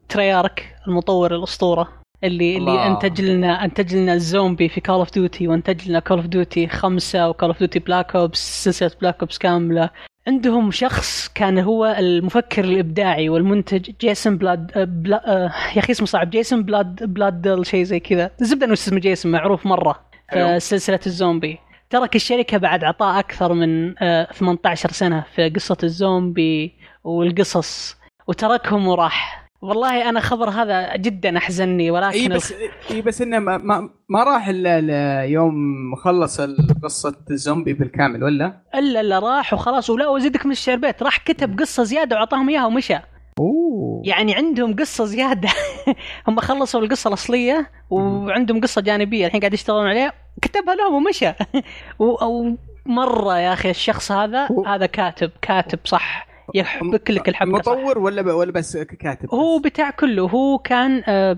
Treyarch المطور الأسطورة اللي اللي الله. أنتج لنا أنتج لنا الزومبي في Call of Duty وأنتج لنا Call of Duty خمسة و Call of Duty Black Ops سلسلة Black Ops كاملة عندهم شخص كان هو المفكر الإبداعي والمنتج Jason Blund آه، Blun آه، يا أخي اسمه صعب Jason Blund Blund شيء زي كذا الزبدة إنه اسمه Jason معروف مرة. في سلسلة الزومبي ترك الشركة بعد عطاء أكثر من آه، 18 سنة في قصة الزومبي والقصص وتركهم وراح. والله أنا خبر هذا جدا احزني ولكن إي بس إي بس إنه ما, ما, ما راح إلا يوم خلص قصه الزومبي بالكامل ولا؟ إلا إلا راح وخلاص ولا وزيدك من الشعر بيت. راح كتب قصة زيادة وعطاهم إياها ومشى. أوه. يعني عندهم قصة زيادة. [laughs] هم خلصوا القصة الأصلية وعندهم قصة جانبية الحين قاعد يشتغلون عليها. كتبها لهم ومشى. [laughs] و- أو مرة يا أخي الشخص هذا هو- هذا كاتب كاتب صح. يحبك لك الحبكة. مطور ولا. ولا بس كاتب؟ هو بتاع كله هو كان آه،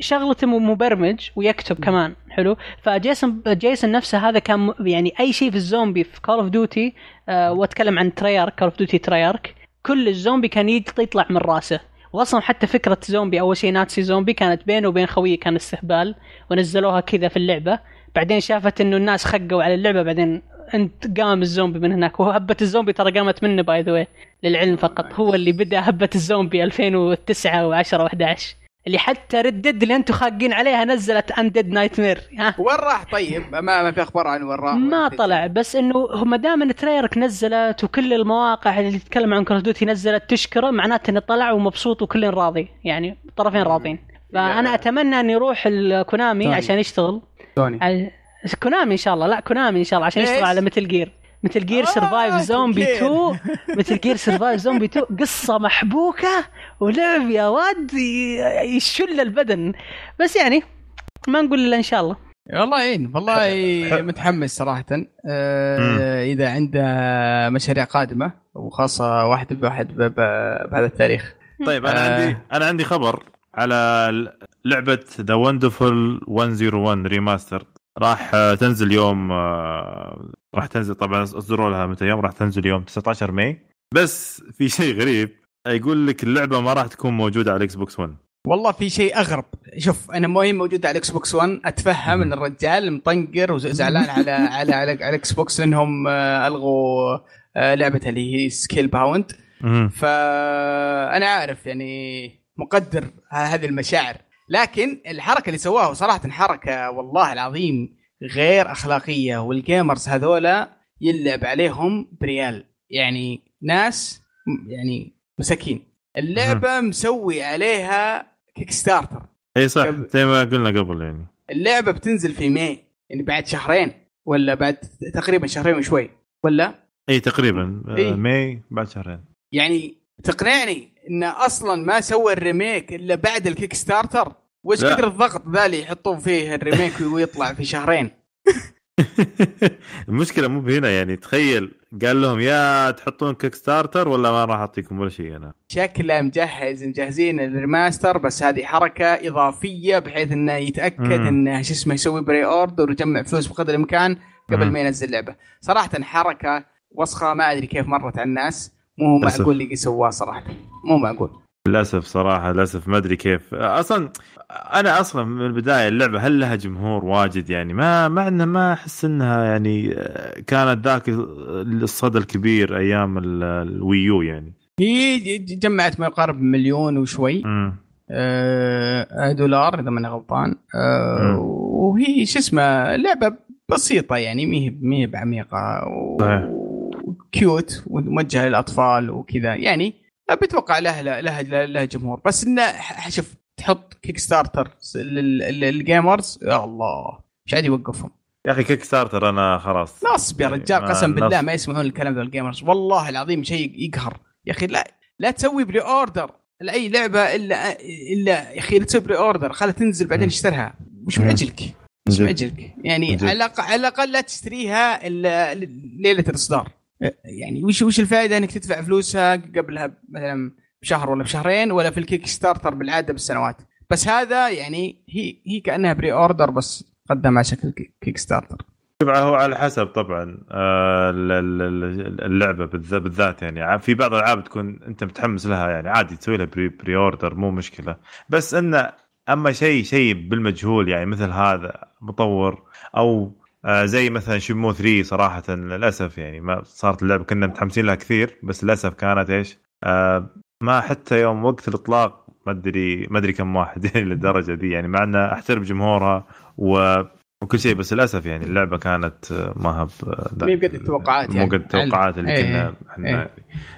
شغلته مبرمج ويكتب كمان حلو ف Jason Jason نفسه هذا كان يعني أي شيء في الزومبي في Call of Duty وأتكلم عن Treyarch Call of Duty Treyarch كل الزومبي كان يط- يطلع من راسه واصلا حتى فكرة زومبي أول شيء Nazi Zombie كانت بينه وبين خويه كان استهبال ونزلوها كذا في اللعبة بعدين شافت إنه الناس خقوا على اللعبة بعدين انت قام الزومبي من هناك. وهو هبة الزومبي ترى قامت منه by the للعلم فقط. هو اللي بدأ هبة الزومبي 2009 و10 و11 اللي حتى Red Dead اللي أنتم خاقين عليها نزلت Undead Nightmare ها؟ وين راح؟ طيب؟ ما, ما في أخبار عن وين راح. ما طلع بس إنه ما دام إن Treyarch نزلت وكل المواقع اللي تتكلم عن Call Duty نزلت تشكره معناته إنه طلع ومبسوط وكل راضي. يعني الطرفين راضين. فأنا أتمنى ان يروح ال Konami. عشان يشتغل. توني Konami إن شاء الله. لا Konami إن شاء الله عشان؟ يشتغل على Metal Gear. Metal Gear آه، Survive زومبي Metal 2 Metal Gear Survive زومبي 2 قصة محبوكة ولعب يا واد يشل البدن. بس يعني ما نقول إلا إن شاء الله. والله يعين والله متحمس صراحة. آه إذا عنده مشاريع قادمة وخاصة واحد بواحد بهذا التاريخ. طيب أنا آه. عندي أنا عندي خبر على لعبة The Wonderful 101 remaster راح تنزل يوم آه، راح تنزل طبعا اصدروا لها متى يوم راح تنزل يوم 19 May. بس في شيء غريب يقول لك اللعبة ما راح تكون موجودة على ال Xbox 1 والله في شيء أغرب. شوف أنا مو هي موجودة على ال Xbox 1 أتفهم إن الرجال مطنقر وزعلان على [laughs] على على ال Xbox إنهم آه، ألغوا آه، لعبته اللي هي Scalebound. فأنا عارف يعني مقدر هذه المشاعر. لكن الحركة اللي سواها صراحة حركة والله العظيم غير أخلاقية وال gamers هذولا يلعب عليهم بريال. يعني ناس يعني مساكين. اللعبة مسوي عليها كيك ستارتر إي صح زي ما قلنا قبل يعني. اللعبة بتنزل في May يعني بعد شهرين ولا بعد تقريبا شهرين وشوي ولا؟ إي تقريبا إيه. May بعد شهرين. يعني تقنعني انه أصلا ما سوى ال remake إلا بعد ال Kickstarter وش. كثر الضغط ذا اللي يحطون فيه ال remake [laughs] ويطلع في شهرين [laughs] المشكلة مو بهنا يعني تخيل قال لهم يا تحطون Kickstarter ولا ما راح أعطيكم ولا شيء أنا شكله مجهز مجهزين ال remaster بس هذه حركة إضافية بحيث إنه يتأكد. إنه شو اسمه يسوي pre order ويجمع فلوس بقدر الإمكان قبل. ما ينزل اللعبة صراحة حركة وسخة ما أدري كيف مرت على الناس مو. معقول اللي سواه صراحة. مو معقول للأسف صراحة للأسف ما أدري كيف. أصلا أنا أصلا من البداية اللعبة هل لها جمهور واجد يعني؟ ما مع انه ما أحس إنها يعني كانت ذاك الصدى الكبير أيام ال- الويو يعني. هي جمعت ما يقارب مليون وشوي. آه دولار إذا ماني غلطان. آه. وهي شو اسمه لعبة بسيطة يعني ما هي ما هي بعميقه صحيح. وكيوت وموجهة للأطفال وكذا يعني بتوقع لها لها لها, لها جمهور بس إنه ح- شوف تحط Kickstarter لل- لل- لل gamers يا الله مش عاد يوقفهم يا أخي Kickstarter أنا خلاص نصب يا يعني رجال قسم بالله. ما يسمعون الكلام ذا ال gamers والله العظيم شيء يقهر يا أخي لا لا تسوي pre order لأي لعبة إلا إلا يا أخي لا تسوي pre order خلها تنزل بعدين. اشترها وش مم. معجلك؟ وش جد. معجلك؟ يعني. على الأق- على الأقل لا تشتريها إلا ليلة الإصدار يعني وش وش الفائدة إنك تدفع فلوسها قبلها مثلا بشهر ولا بشهرين ولا في ال Kickstarter بالعادة بالسنوات؟ بس هذا يعني هي هي كأنها pre order بس قدم على شكل Ki- Kickstarter شوف هو على حسب طبعا آه، ال- ال- ال- اللعبة بالذ- بالذات يعني. في بعض الألعاب تكون أنت متحمس لها يعني عادي تسوي لها pre, pre order مو مشكلة. بس انه أما شيء شيء بالمجهول يعني مثل هذا مطور أو آه، زي مثلا شمو 3 صراحة للأسف يعني ما صارت اللعبة كنا متحمسين لها كثير بس للأسف كانت إيش آه، ما حتى يوم وقت الإطلاق ما أدري ما أدري كم واحد [laughs] يعني للدرجة دي يعني مع إنه أحترم جمهورها و وكل شيء بس للأسف يعني اللعبة كانت آه، ما هب هي بقد التوقعات مو يعني. قد التوقعات اللي إيه، كنا إحنا إيه.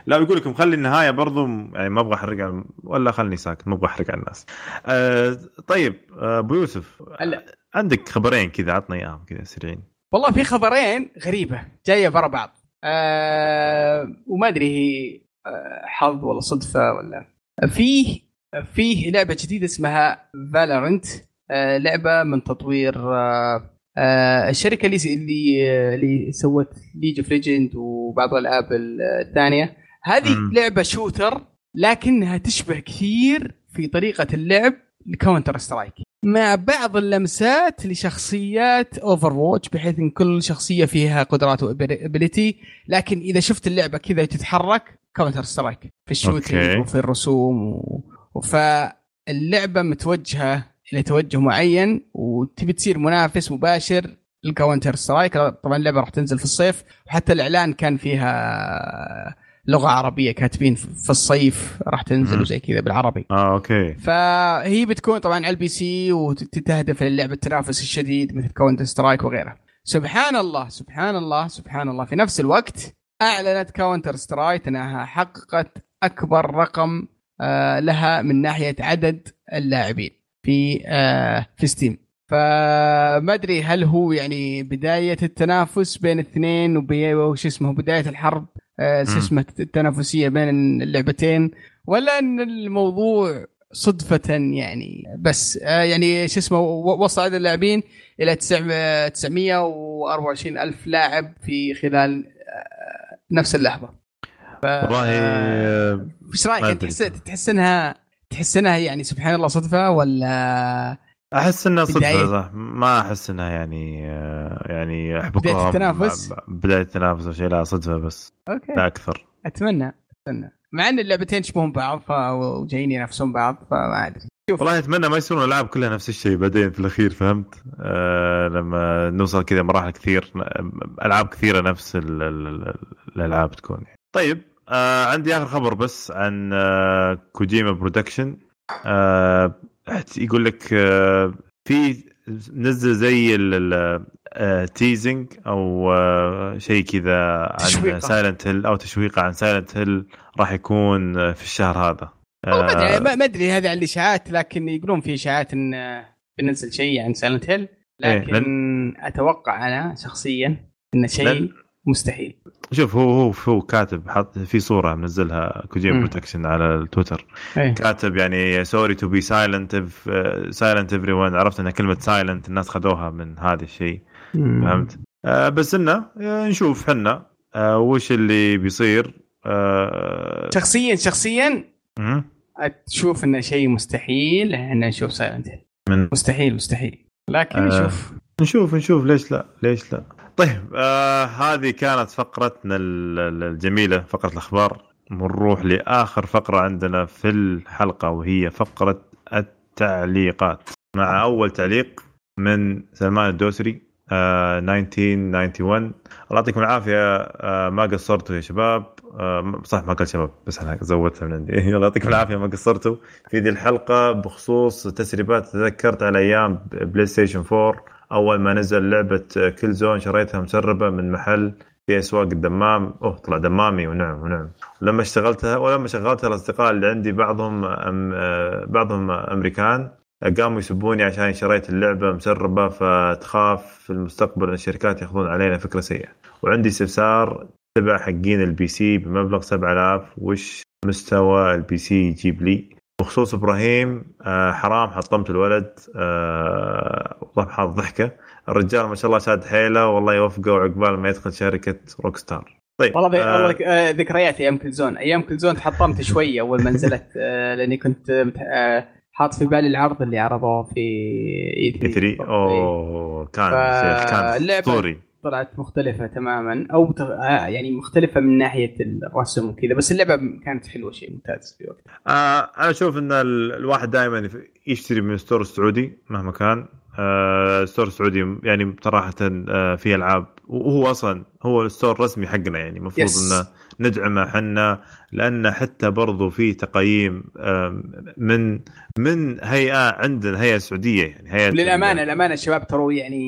لا يقول لكم خلي النهاية برضو يعني ما أبغى أحرق على ولا خلني ساكت ما أبغى أحرق على الناس. آه طيب آه، أبو يوسف هلا. عندك خبرين كذا عطنا إياهم كذا سريعين. والله في خبرين غريبة جاية برا بعض. آه وما أدري هي آه حظ ولا صدفة ولا. فيه فيه لعبة جديدة اسمها Valorant آه لعبة من تطوير آه آه الشركة اللي اللي اللي سوت League of Legends وبعض الألعاب الثانية. هذه مم. لعبة shooter لكنها تشبه كثير في طريقة اللعب ل Counter Strike مع بعض اللمسات لشخصيات Overwatch بحيث إن كل شخصية فيها قدرات و ability لكن إذا شفت اللعبة كذا تتحرك Counter Strike في. ال shooting وفي الرسوم و... فاللعبه متوجهة إلى توجه معين وتبي تصير منافس مباشر لل Counter Strike طبعا اللعبة راح تنزل في الصيف وحتى الإعلان كان فيها لغة عربية كاتبين في الصيف راح تنزل. وزي كذا بالعربي. آه okay. فهي بتكون طبعا على ال PC وتهدف للعبة التنافس الشديد مثل Counter Strike وغيرها. سبحان الله سبحان الله سبحان الله. في نفس الوقت أعلنت Counter Strike أنها حققت أكبر رقم آه لها من ناحية عدد اللاعبين في آه في Steam فما أدري هل هو يعني بداية التنافس بين الاثنين وبي- وش اسمه بداية الحرب شو مم. اسمه التنافسيه بين اللعبتين ولا إن الموضوع صدفة يعني بس آه يعني شو اسمه وصل عدد اللاعبين إلى 900 924 ألف لاعب في خلال آه نفس اللحظة. ف والله آه، آه، إيش رأيك. تحس تحس إنها تحس إنها يعني سبحان الله صدفة ولا أحس إنها صدفة ما أحس إنها يعني آه، يعني بداية التنافس؟ بداية التنافس أو شيء لا صدفة بس. أوكي. لا أكثر. أتمنى أتمنى. مع إن اللعبتين يشبهون بعض وجايين ينافسون بعض فما أدري. والله أتمنى ما يصيرون الالعاب كلها نفس الشيء بعدين في الأخير فهمت؟ آه لما نوصل كذا مراحل كثير ألعاب كثيرة نفس ال- ال- ال- الألعاب تكون. طيب آه عندي آخر خبر بس عن آه Kojima Productions. آه يقول لك آه في نزل زي ال teasing أو آه شيء كذا عن. Silent Hill أو تشويقة عن Silent Hill راح يكون آه، في الشهر هذا ما أدري آه، ما أدري هذه عن الإشاعات لكن يقولون في إشاعات إن بننزل شيء عن Silent Hill لكن لأن- أتوقع أنا شخصيا انه شيء لأن- مستحيل. شوف هو هو هو كاتب حط في صورة منزلها Kojima. Productions على التويتر إيه. كاتب يعني sorry to be silent silent everyone عرفت إن كلمة silent الناس خذوها من هذا الشيء. فهمت؟ آه بس إنه آه، نشوف حنا آه وش اللي بيصير آه شخصيا شخصيا. تشوف إنه شيء مستحيل إحنا نشوف سايلنت من مستحيل مستحيل. لكن آه. نشوف. نشوف نشوف ليش لا ليش لا. طيب آه هذه كانت فقرتنا ال- ال- الجميلة فقرة الأخبار. ونروح لآخر فقرة عندنا في الحلقة وهي فقرة التعليقات. مع أول تعليق من سلمان الدوسري آه 1991 الله يعطيكم العافية. آه ما قصرتوا يا شباب. آه صح ما قال شباب بس أنا زودتها من عندي. [laughs] الله يعطيكم العافية ما قصرتوا. في ذي الحلقة بخصوص تسريبات تذكرت على أيام PlayStation 4 أول ما نزل لعبة Killzone شريتها مسربة من محل في اسواق الدمام أوه طلع دمامي. ونعم ونعم. ولما اشتغلتها ولما شغلتها الأصدقاء اللي عندي بعضهم أم بعضهم أمريكان قاموا يسبوني عشان شريت اللعبة مسربة فتخاف في المستقبل إن الشركات يأخذون علينا فكرة سيئة. وعندي استفسار تبع حقين ال PC بمبلغ 7000 وش مستوى ال PC يجيب لي؟ بخصوص إبراهيم آه، حرام حطمت الولد آه، حاط ضحكة. الرجال ما شاء الله شاد حيله والله يوفقه وعقبال ما يدخل شركة Rockstar طيب والله آه، والله آه، ذكريات أيام Killzone أيام Killzone تحطمت شوية أول ما نزلت آه، لأني كنت آه، حاط في بالي العرض اللي عرضوه في E3 E3 أوه كان كان أسطوري. طلعت مختلفة تماما أو. آه، يعني مختلفة من ناحية الرسم وكذا بس اللعبة كانت حلوة شيء ممتاز في وقتها آه أنا أشوف إن ال- الواحد دائما يشتري من store السعودي مهما كان آه store السعودي يعني صراحة آه فيه ألعاب وهو أصلا هو ال store الرسمي حقنا يعني المفروض. إنه ندعمه حنا لأن حتى برضو في تقييم من من هيئة عندنا هيئه سعوديه يعني هيئة للأمانة الأمانة الشباب ترى يعني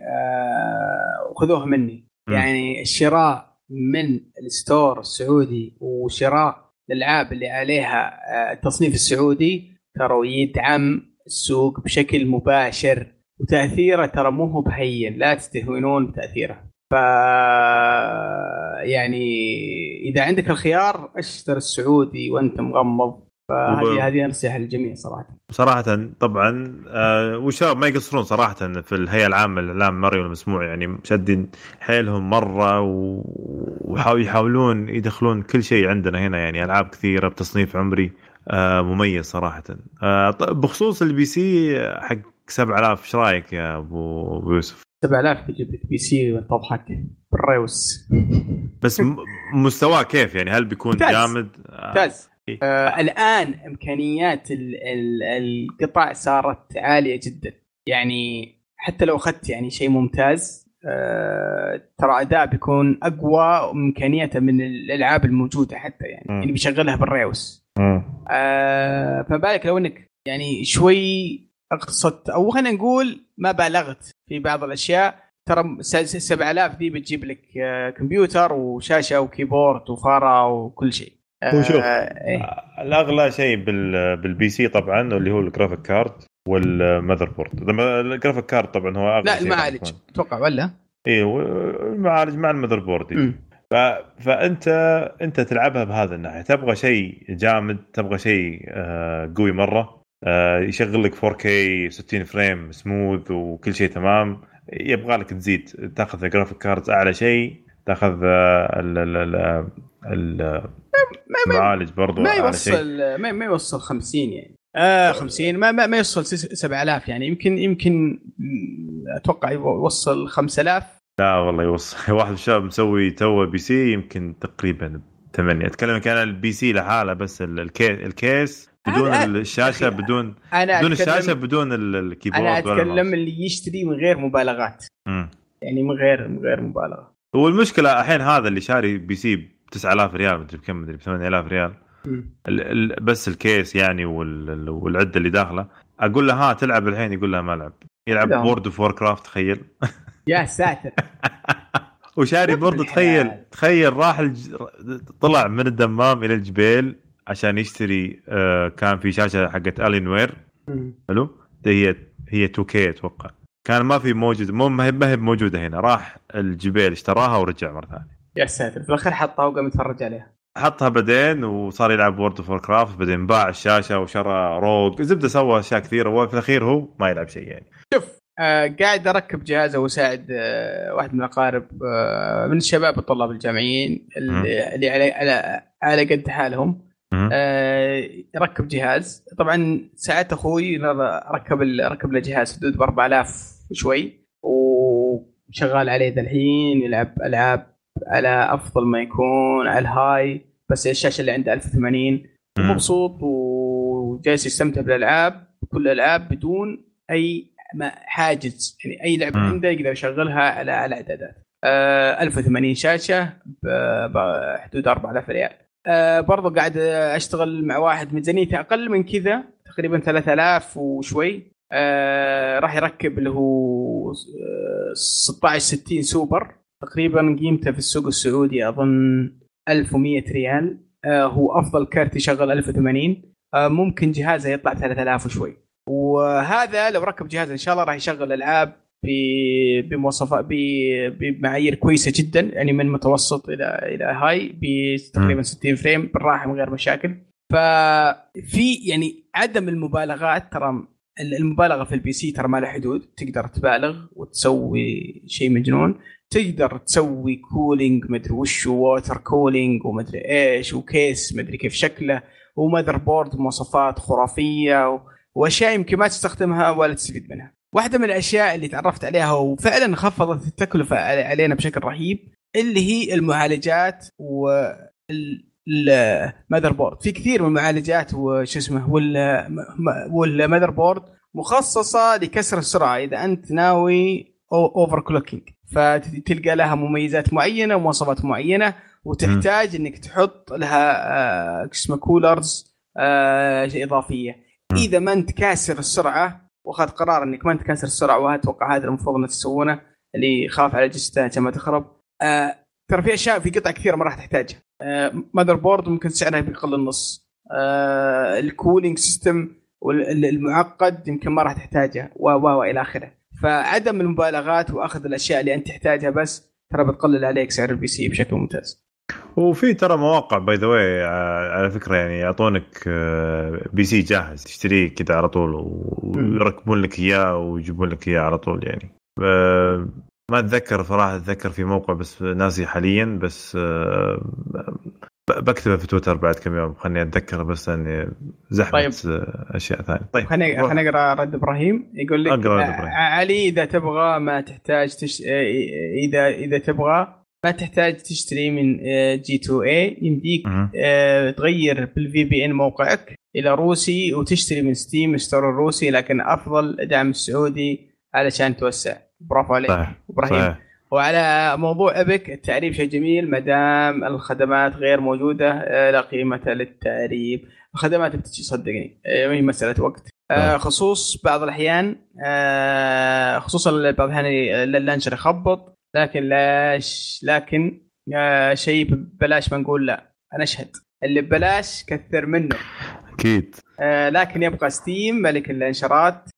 آه خذوها مني. يعني الشراء من الستور السعودي وشراء الألعاب اللي عليها آه التصنيف السعودي ترى يدعم السوق بشكل مباشر وتأثيره ترى مو هو بهين لا تستهونون بتأثيره. ف يعني إذا عندك الخيار اشتر السعودي وأنت مغمض. فهذه هذه نصيحة للجميع صراحة. صراحة طبعا آه والشباب ما يقصرون صراحة في الهيئة العامة للإعلام المرئي والمسموع. يعني شادين حيلهم مرة ويحاولون يدخلون كل شيء عندنا هنا. يعني ألعاب كثيرة بتصنيف عمري آه مميز صراحة. آه طيب بخصوص ال PC حق 7000 إيش رأيك يا أبو يوسف؟ 7000 تجيب لك PC وتضحك بالريوس بس مستواه كيف يعني هل بيكون ممتاز. جامد؟ آه، ممتاز إيه. آه الآن إمكانيات ال ال القطع صارت عالية جدا يعني حتى لو أخذت يعني شيء ممتاز آه ترى أداء بيكون أقوى امكانياته من الألعاب الموجودة حتى يعني مم. يعني بيشغلها بالريوس. آه فما بالك لو إنك يعني شوي اقتصدت أو خلينا نقول ما بالغت في بعض الأشياء ترى س- س- 7000 دي بتجيب لك آه، كمبيوتر وشاشة و keyboard وفارة وكل شيء هو شوف. آه، إيه. الاغلى شيء بال بال PC طبعا اللي هو ال graphic card وال motherboard ال graphic card طبعا هو أغلى لا شيء المعالج. أتوقع ولا؟ اي المعالج مع ال motherboard. ف... فأنت أنت تلعبها بهذا الناحية تبغى شيء جامد تبغى شيء آه، قوي مرة آه، يشغل لك 4K 60 frame smooth وكل شيء تمام. يبغى لك تزيد. تاخذ ال graphic cards أعلى شيء. تاخذ آه، ال- ال- ال- المعالج برضو ما يوصل ما, ما يوصل 50 يعني. آه 50 ما ما, ما يوصل س- 7000 يعني. يمكن يمكن أتوقع يوصل 5000 لا والله يوصل. [laughs] واحد من الشباب مسوي تو PC يمكن تقريبا 8 أتكلم كان ال PC لحاله بس ال- ال case ال case. بدون هذا- الشاشة أخي، بدون أنا بدون الشاشة بدون ال- ال keyboard أنا أتكلم. اللي يشتري من غير مبالغات مم. يعني من غير من غير مبالغة والمشكلة الحين هذا اللي شاري PC ب 9000 ريال مدري بكم مدري ب 8000 ريال. ال ال بس ال case يعني وال ال- والعدة اللي داخلة أقول له ها تلعب الحين يقول له ما ألعب يلعب. World of Warcraft تخيل [laughs] يا ساتر [laughs] وشاري برضه تخيل. تخيل راح الج... طلع من الدمام إلى الجبيل عشان يشتري آه كان في شاشة حقت Alienware. حلو؟ هي هي 2K أتوقع. كان ما في موجود مو ما هي ما هي موجودة هنا. راح الجبيل اشتراها ورجع مرة ثانية. يا ساتر. في الأخير حطها وقام يتفرج عليها. حطها بعدين وصار يلعب World of Warcraft بعدين باع الشاشة وشرى ROG زبدة سوى أشياء كثيرة وفي الأخير هو ما يلعب شيء يعني. شوف آه قاعد أركب جهازه واساعد آه واحد من الأقارب آه من الشباب الطلاب الجامعيين اللي, اللي على على على قد حالهم. آه ركب جهاز. طبعا ساعدت أخوي ركب ركب له جهاز حدود ب 4000 وشوي وشغال عليه ذا الحين يلعب ألعاب على أفضل ما يكون على الهاي بس الشاشة اللي عنده 1080 ومبسوط وجالس يستمتع بالألعاب كل الألعاب بدون أي حاجز. يعني أي لعبة عنده يقدر يشغلها على على أعدادات. آه 1080 شاشة بحدود 4000 ريال. آه برضو قاعد أشتغل مع واحد ميزانيته أقل من كذا تقريبا 3000 وشوي. آه راح يركب اللي هو 1660 آه، سوبر. تقريبا قيمته في السوق السعودي أظن 1100 ريال. هو أفضل كارت يشغل 1080 آه ممكن جهازه يطلع 3000 وشوي. وهذا لو ركب جهاز إن شاء الله راح يشغل ألعاب بمواصفات بمعايير كويسة جدا يعني من متوسط إلى إلى high بتقريبا 60 frame بالراحة من غير مشاكل ففي يعني عدم المبالغات ترى المبالغة في ال PC ترى ما لها حدود تقدر تبالغ وتسوي شيء مجنون تقدر تسوي cooling مدري وش water cooling ومدري إيش و case مدري كيف شكله و motherboard مواصفات خرافية وأشياء يمكن ما تستخدمها ولا تستفيد منها. واحدة من الأشياء اللي تعرفت عليها وفعلا خفضت التكلفة علينا بشكل رهيب اللي هي المعالجات و ال motherboard في كثير من المعالجات وش اسمه وال motherboard مخصصة لكسر السرعة. إذا أنت ناوي overclocking فتلقى لها مميزات معينة ومواصفات معينة وتحتاج إنك تحط لها آه اسمه coolers آه إضافية. إذا ما أنت كاسر السرعة واخذ قرار إنك ما كاسر السرعة واتوقع هذا المفروض إنك تسوونه اللي يخاف على جسته عشان ما تخرب. آه ترى في أشياء في قطع كثيرة ما راح تحتاجها. آه motherboard ممكن سعرها بيقل النص. آه ال cooling system المعقد يمكن ما راح تحتاجه و و إلى آخره. فعدم المبالغات وأخذ الأشياء اللي أنت تحتاجها بس ترى بتقلل عليك سعر ال PC بشكل ممتاز. وفي ترى مواقع by the way على فكرة يعني يعطونك PC جاهز تشتريه كذا على طول ويركبون لك إياه ويجيبون لك إياه على طول يعني. ما أتذكر صراحة أتذكر في موقع بس ناسي حاليا بس بكتبه في تويتر بعد كم يوم خليني أتذكر بس إني زحمة طيب. أشياء ثانية. طيب خليني خليني أقرأ رد إبراهيم يقول لك علي إذا تبغى ما تحتاج تش... اذا إذا تبغى ما تحتاج تشتري من G2A يمديك أه تغير بال VPN موقعك إلى روسي وتشتري من Steam Store الروسي لكن أفضل دعم السعودي علشان توسع. برافو عليك. إبراهيم. وعلى موضوع Epic التعريب شيء جميل ما دام الخدمات غير موجودة آه، لا قيمة للتعريب الخدمات بتجي صدقني آه، هي مسألة وقت. آه، خصوص بعض الأحيان خصوصا بعض الأحيان ال launcher يخبط. لكن لاش لكن شيء ببلاش ما نقول لا أنا أشهد. اللي ببلاش كثر منه. أكيد. لكن يبقى Steam ملك ال launcher ات.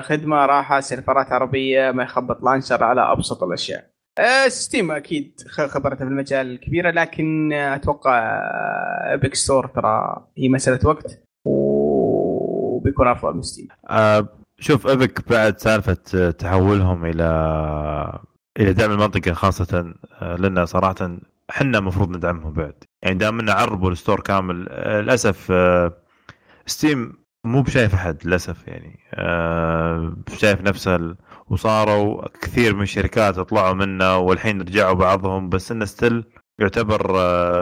خدمة راحة سيرفرات عربية ما يخبط launcher على أبسط الأشياء. Steam أكيد خبرته في المجال كبيره لكن أتوقع Epic Store ترى هي مسألة وقت وبيكون أفضل من Steam. أه شوف Epic بعد سالفة تحولهم إلى إلى دعم المنطقة خاصة آه، لأن صراحة إحنا المفروض ندعمهم بعد. يعني دام عربوا ال store كامل. آه، للأسف Steam آه، مو بشايف أحد للأسف يعني. شايف نفسه وصاروا كثير من الشركات طلعوا منه والحين رجعوا بعضهم بس إنه Steam يعتبر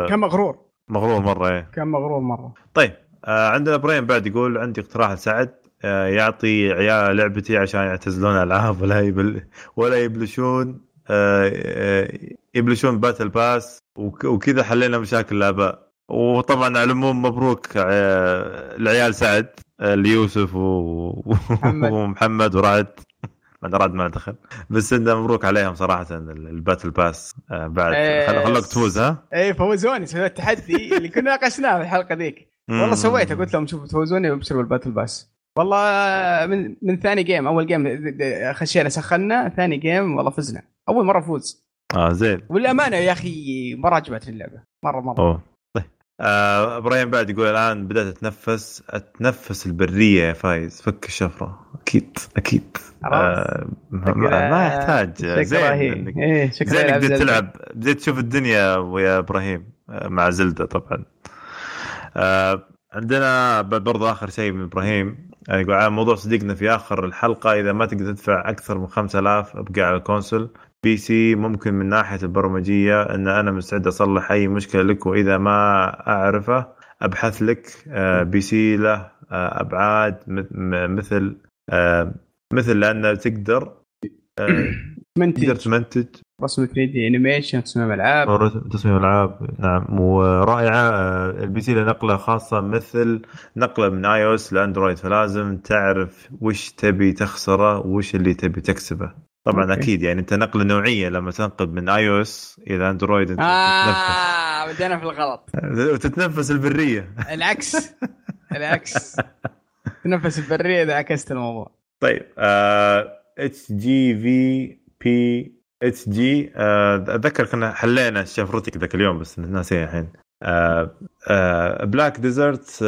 كان مغرور. مغرور مرة إيه. كان مغرور مرة. طيب عندنا إبراهيم بعد يقول عندي اقتراح لسعد. يعطي عيال لعبتي عشان يعتزلون ألعاب ولا يبل ولا يبلشون آه، آه، يبلشون battle pass وكذا حلينا مشاكل الآباء. وطبعا على العموم مبروك العيال سعد ليوسف [laughs] ومحمد ورعد. ما رعد ما دخل. بس إنه مبروك عليهم صراحة ال battle pass بعد. إيه، خلوك تفوز ها؟ اي فوزوني سويت التحدي اللي كنا ناقشناه في الحلقة ذيك. [laughs] والله سويته قلت لهم شوفوا تفوزوني وابشروا بال battle pass والله من من ثاني game أول game خشينا سخنا ثاني game والله فزنا. أول مرة فوز آه زين. والأمانة يا أخي مرة عجبتني اللعبة. مرة مرة. أوه. طيب. آه إبراهيم بعد يقول الآن بدأت أتنفس أتنفس البرية يا فايز. فك الشفرة. أكيد أكيد. آه ما, يحتاج. زين إنك إيه زين بديت تلعب. بديت تشوف الدنيا ويا إبراهيم آه، مع Zelda طبعا. آه عندنا برضو آخر شيء من إبراهيم. آه، يقول على موضوع صديقنا في آخر الحلقة إذا ما تقدر تدفع أكثر من 5000 أبقى على ال console. PC ممكن من ناحية البرمجية إن أنا مستعد أصلح أي مشكلة لك وإذا ما أعرفه أبحث لك. آه، PC له آه، أبعاد مثل مثل لأنه تقدر [coughs] تقدر تمنتج. رسم 3D animation تصميم العاب تصميم العاب نعم. ورائعة ال PC له نقلة خاصة مثل نقلة من iOS ل Android. فلازم تعرف وش تبي تخسره وش اللي تبي تكسبه. طبعا أوكي. أكيد يعني أنت نقلة نوعية لما تنقل من iOS إلى Android أنت آه بدينا في الغلط. وتتنفس البرية. العكس. [laughs] العكس. تنفس البرية إذا عكست الموضوع. طيب اتش جي في بي اتش جي أتذكر كنا حلينا الشفرتك ذاك اليوم بس ناسيه الحين. Black Desert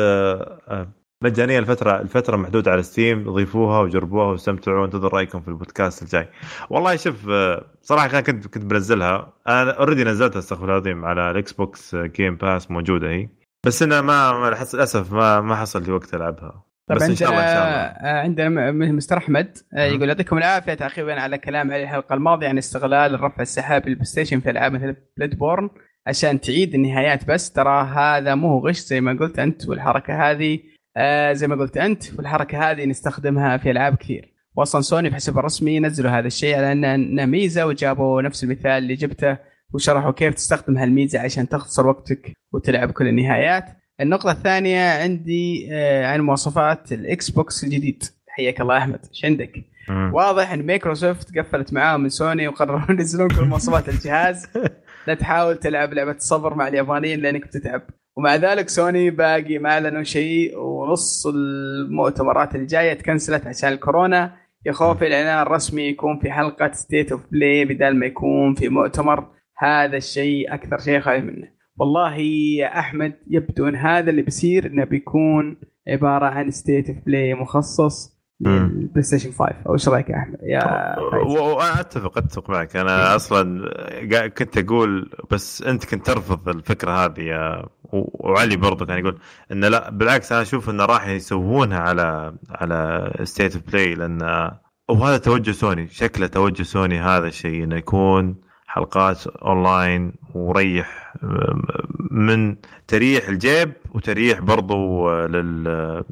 مجانية الفترة الفترة محدودة على Steam ضيفوها وجربوها واستمتعوا. وانتظر رأيكم في البودكاست الجاي. والله شوف آه، صراحة كنت كنت بنزلها. أنا already نزلتها استغفر الله العظيم على ال Xbox Game Pass موجودة هي. بس أنا ما للأسف ما ما حصل لي وقت ألعبها. طبعا بس ان شاء الله إن شاء الله. آه، عندنا مستر أحمد آه، يقول يعطيكم العافية تعقيبا على كلام علي الحلقة الماضية عن استغلال الرفع السحابي لل PlayStation في ألعاب مثل Bloodborne عشان تعيد النهايات. بس ترى هذا مو غش زي ما قلت أنت والحركة هذه آه زي ما قلت أنت والحركة هذه نستخدمها في ألعاب كثير. واصلا سوني حسابها الرسمي نزلوا هذا الشيء على انه ميزة وجابوا نفس المثال اللي جبته وشرحوا كيف تستخدم هالميزة عشان تختصر وقتك وتلعب كل النهايات. النقطة الثانية عندي آه عن مواصفات ال Xbox الجديد. حياك الله أحمد إيش عندك؟ مم. واضح إن مايكروسوفت قفلت معاهم من سوني وقرروا [laughs] ينزلون كل مواصفات الجهاز. لا تحاول تلعب لعبة الصبر مع اليابانيين لأنك بتتعب. ومع ذلك سوني باقي ما أعلنوا شيء ونص المؤتمرات الجاية تكنسلت عشان الكورونا. يخوف الإعلان الرسمي يكون في حلقة State of Play بدل ما يكون في مؤتمر. هذا الشيء أكثر شيء خايف منه. والله يا أحمد يبدو إن هذا اللي بيصير إنه بيكون عبارة عن State of Play مخصص ال PlayStation 5 أو إيش رأيك يا أحمد؟ يا وأنا أتفق أتفق معك. أنا أصلا كنت أقول بس أنت كنت ترفض الفكرة هذه يا وعلي برضه كان يقول انه لا بالعكس أنا أشوف إنه راح يسوونها على على State of Play لأن وهذا توجه سوني شكله توجه سوني هذا الشيء إنه يكون حلقات أونلاين وريح من تريح الجيب وتريح برضو لل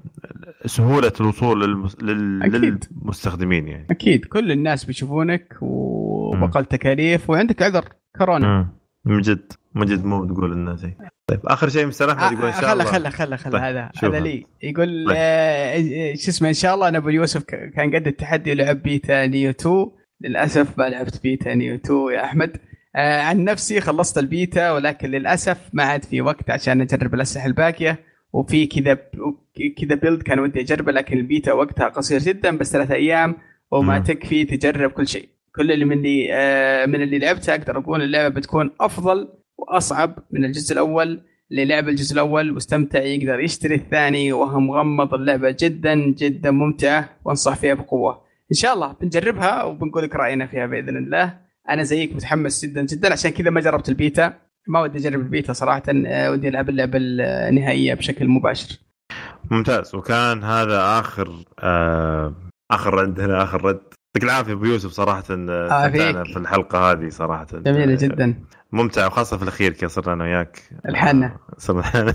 سهولة الوصول للمستخدمين يعني. أكيد. كل الناس بيشوفونك وبقل تكاليف وعندك عذر كورونا. من جد من جد مو بتقول انه زي طيب آخر شيء مستر أحمد يقول إن شاء الله. خله خله خله طيب. هذا هذا لي. يقول طيب. آه شو اسمه إن شاء الله أنا أبو يوسف كان قد التحدي ولعب beta Nioh 2 للأسف ما لعبت beta Nioh 2 يا أحمد. آه عن نفسي خلصت البيتا ولكن للأسف ما عاد في وقت عشان أجرب الأسلحة الباقية. وفي كذا كذا build كان ودي أجربه لكن البيتا وقتها قصير جدا بس ثلاث أيام وما تكفي تجرب كل شيء. كل اللي من اللي آه من اللي لعبته أقدر أقول اللعبة بتكون أفضل وأصعب من الجزء الأول. اللي لعب الجزء الأول واستمتع يقدر يشتري الثاني وهو مغمض. اللعبة جدا جدا ممتعة وأنصح فيها بقوة. إن شاء الله بنجربها وبنقول لك رأينا فيها بإذن الله. أنا زيك متحمس جدا جدا عشان كذا ما جربت البيتا. ما ودي أجرب البيتا صراحة آه، ودي ألعب اللعبة النهائية بشكل مباشر. ممتاز. وكان هذا آخر آه آخر عندنا آخر رد. يعطيك العافية أبو يوسف صراحة آه في الحلقة هذه صراحة. جميلة جدا. ممتعه وخاصة في الأخير كذا صرنا أنا وياك. الحنة. صرنا [laughs]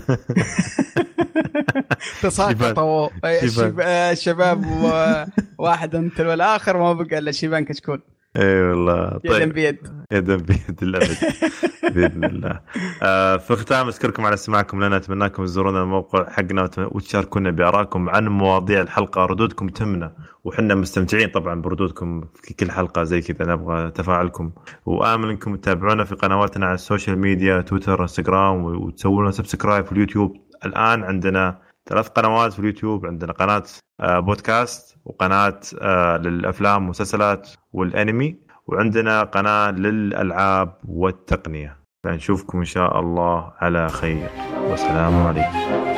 تساقطوا الشباب واحد أنت والآخر ما بقى إلا شيبان كشكول. إي والله. طيب. يدا بيد. يدا بيد الابد [laughs] بإذن الله. آه في الختام أشكركم على استماعكم لنا اتمنى لكم تزورونا الموقع حقنا وتشاركونا بآرائكم عن مواضيع الحلقة. ردودكم تهمنا وحنا مستمتعين طبعا بردودكم في كل حلقة زي كذا. نبغى تفاعلكم. وآمل إنكم تتابعونا في قنواتنا على ال social media تويتر إنستغرام وتسوون لنا subscribe في اليوتيوب. الآن عندنا ثلاث قنوات في اليوتيوب. عندنا قناة آه، بودكاست وقناة آه، للأفلام والمسلسلات والأنمي. وعندنا قناة للألعاب والتقنية. فنشوفكم إن شاء الله على خير. والسلام عليكم.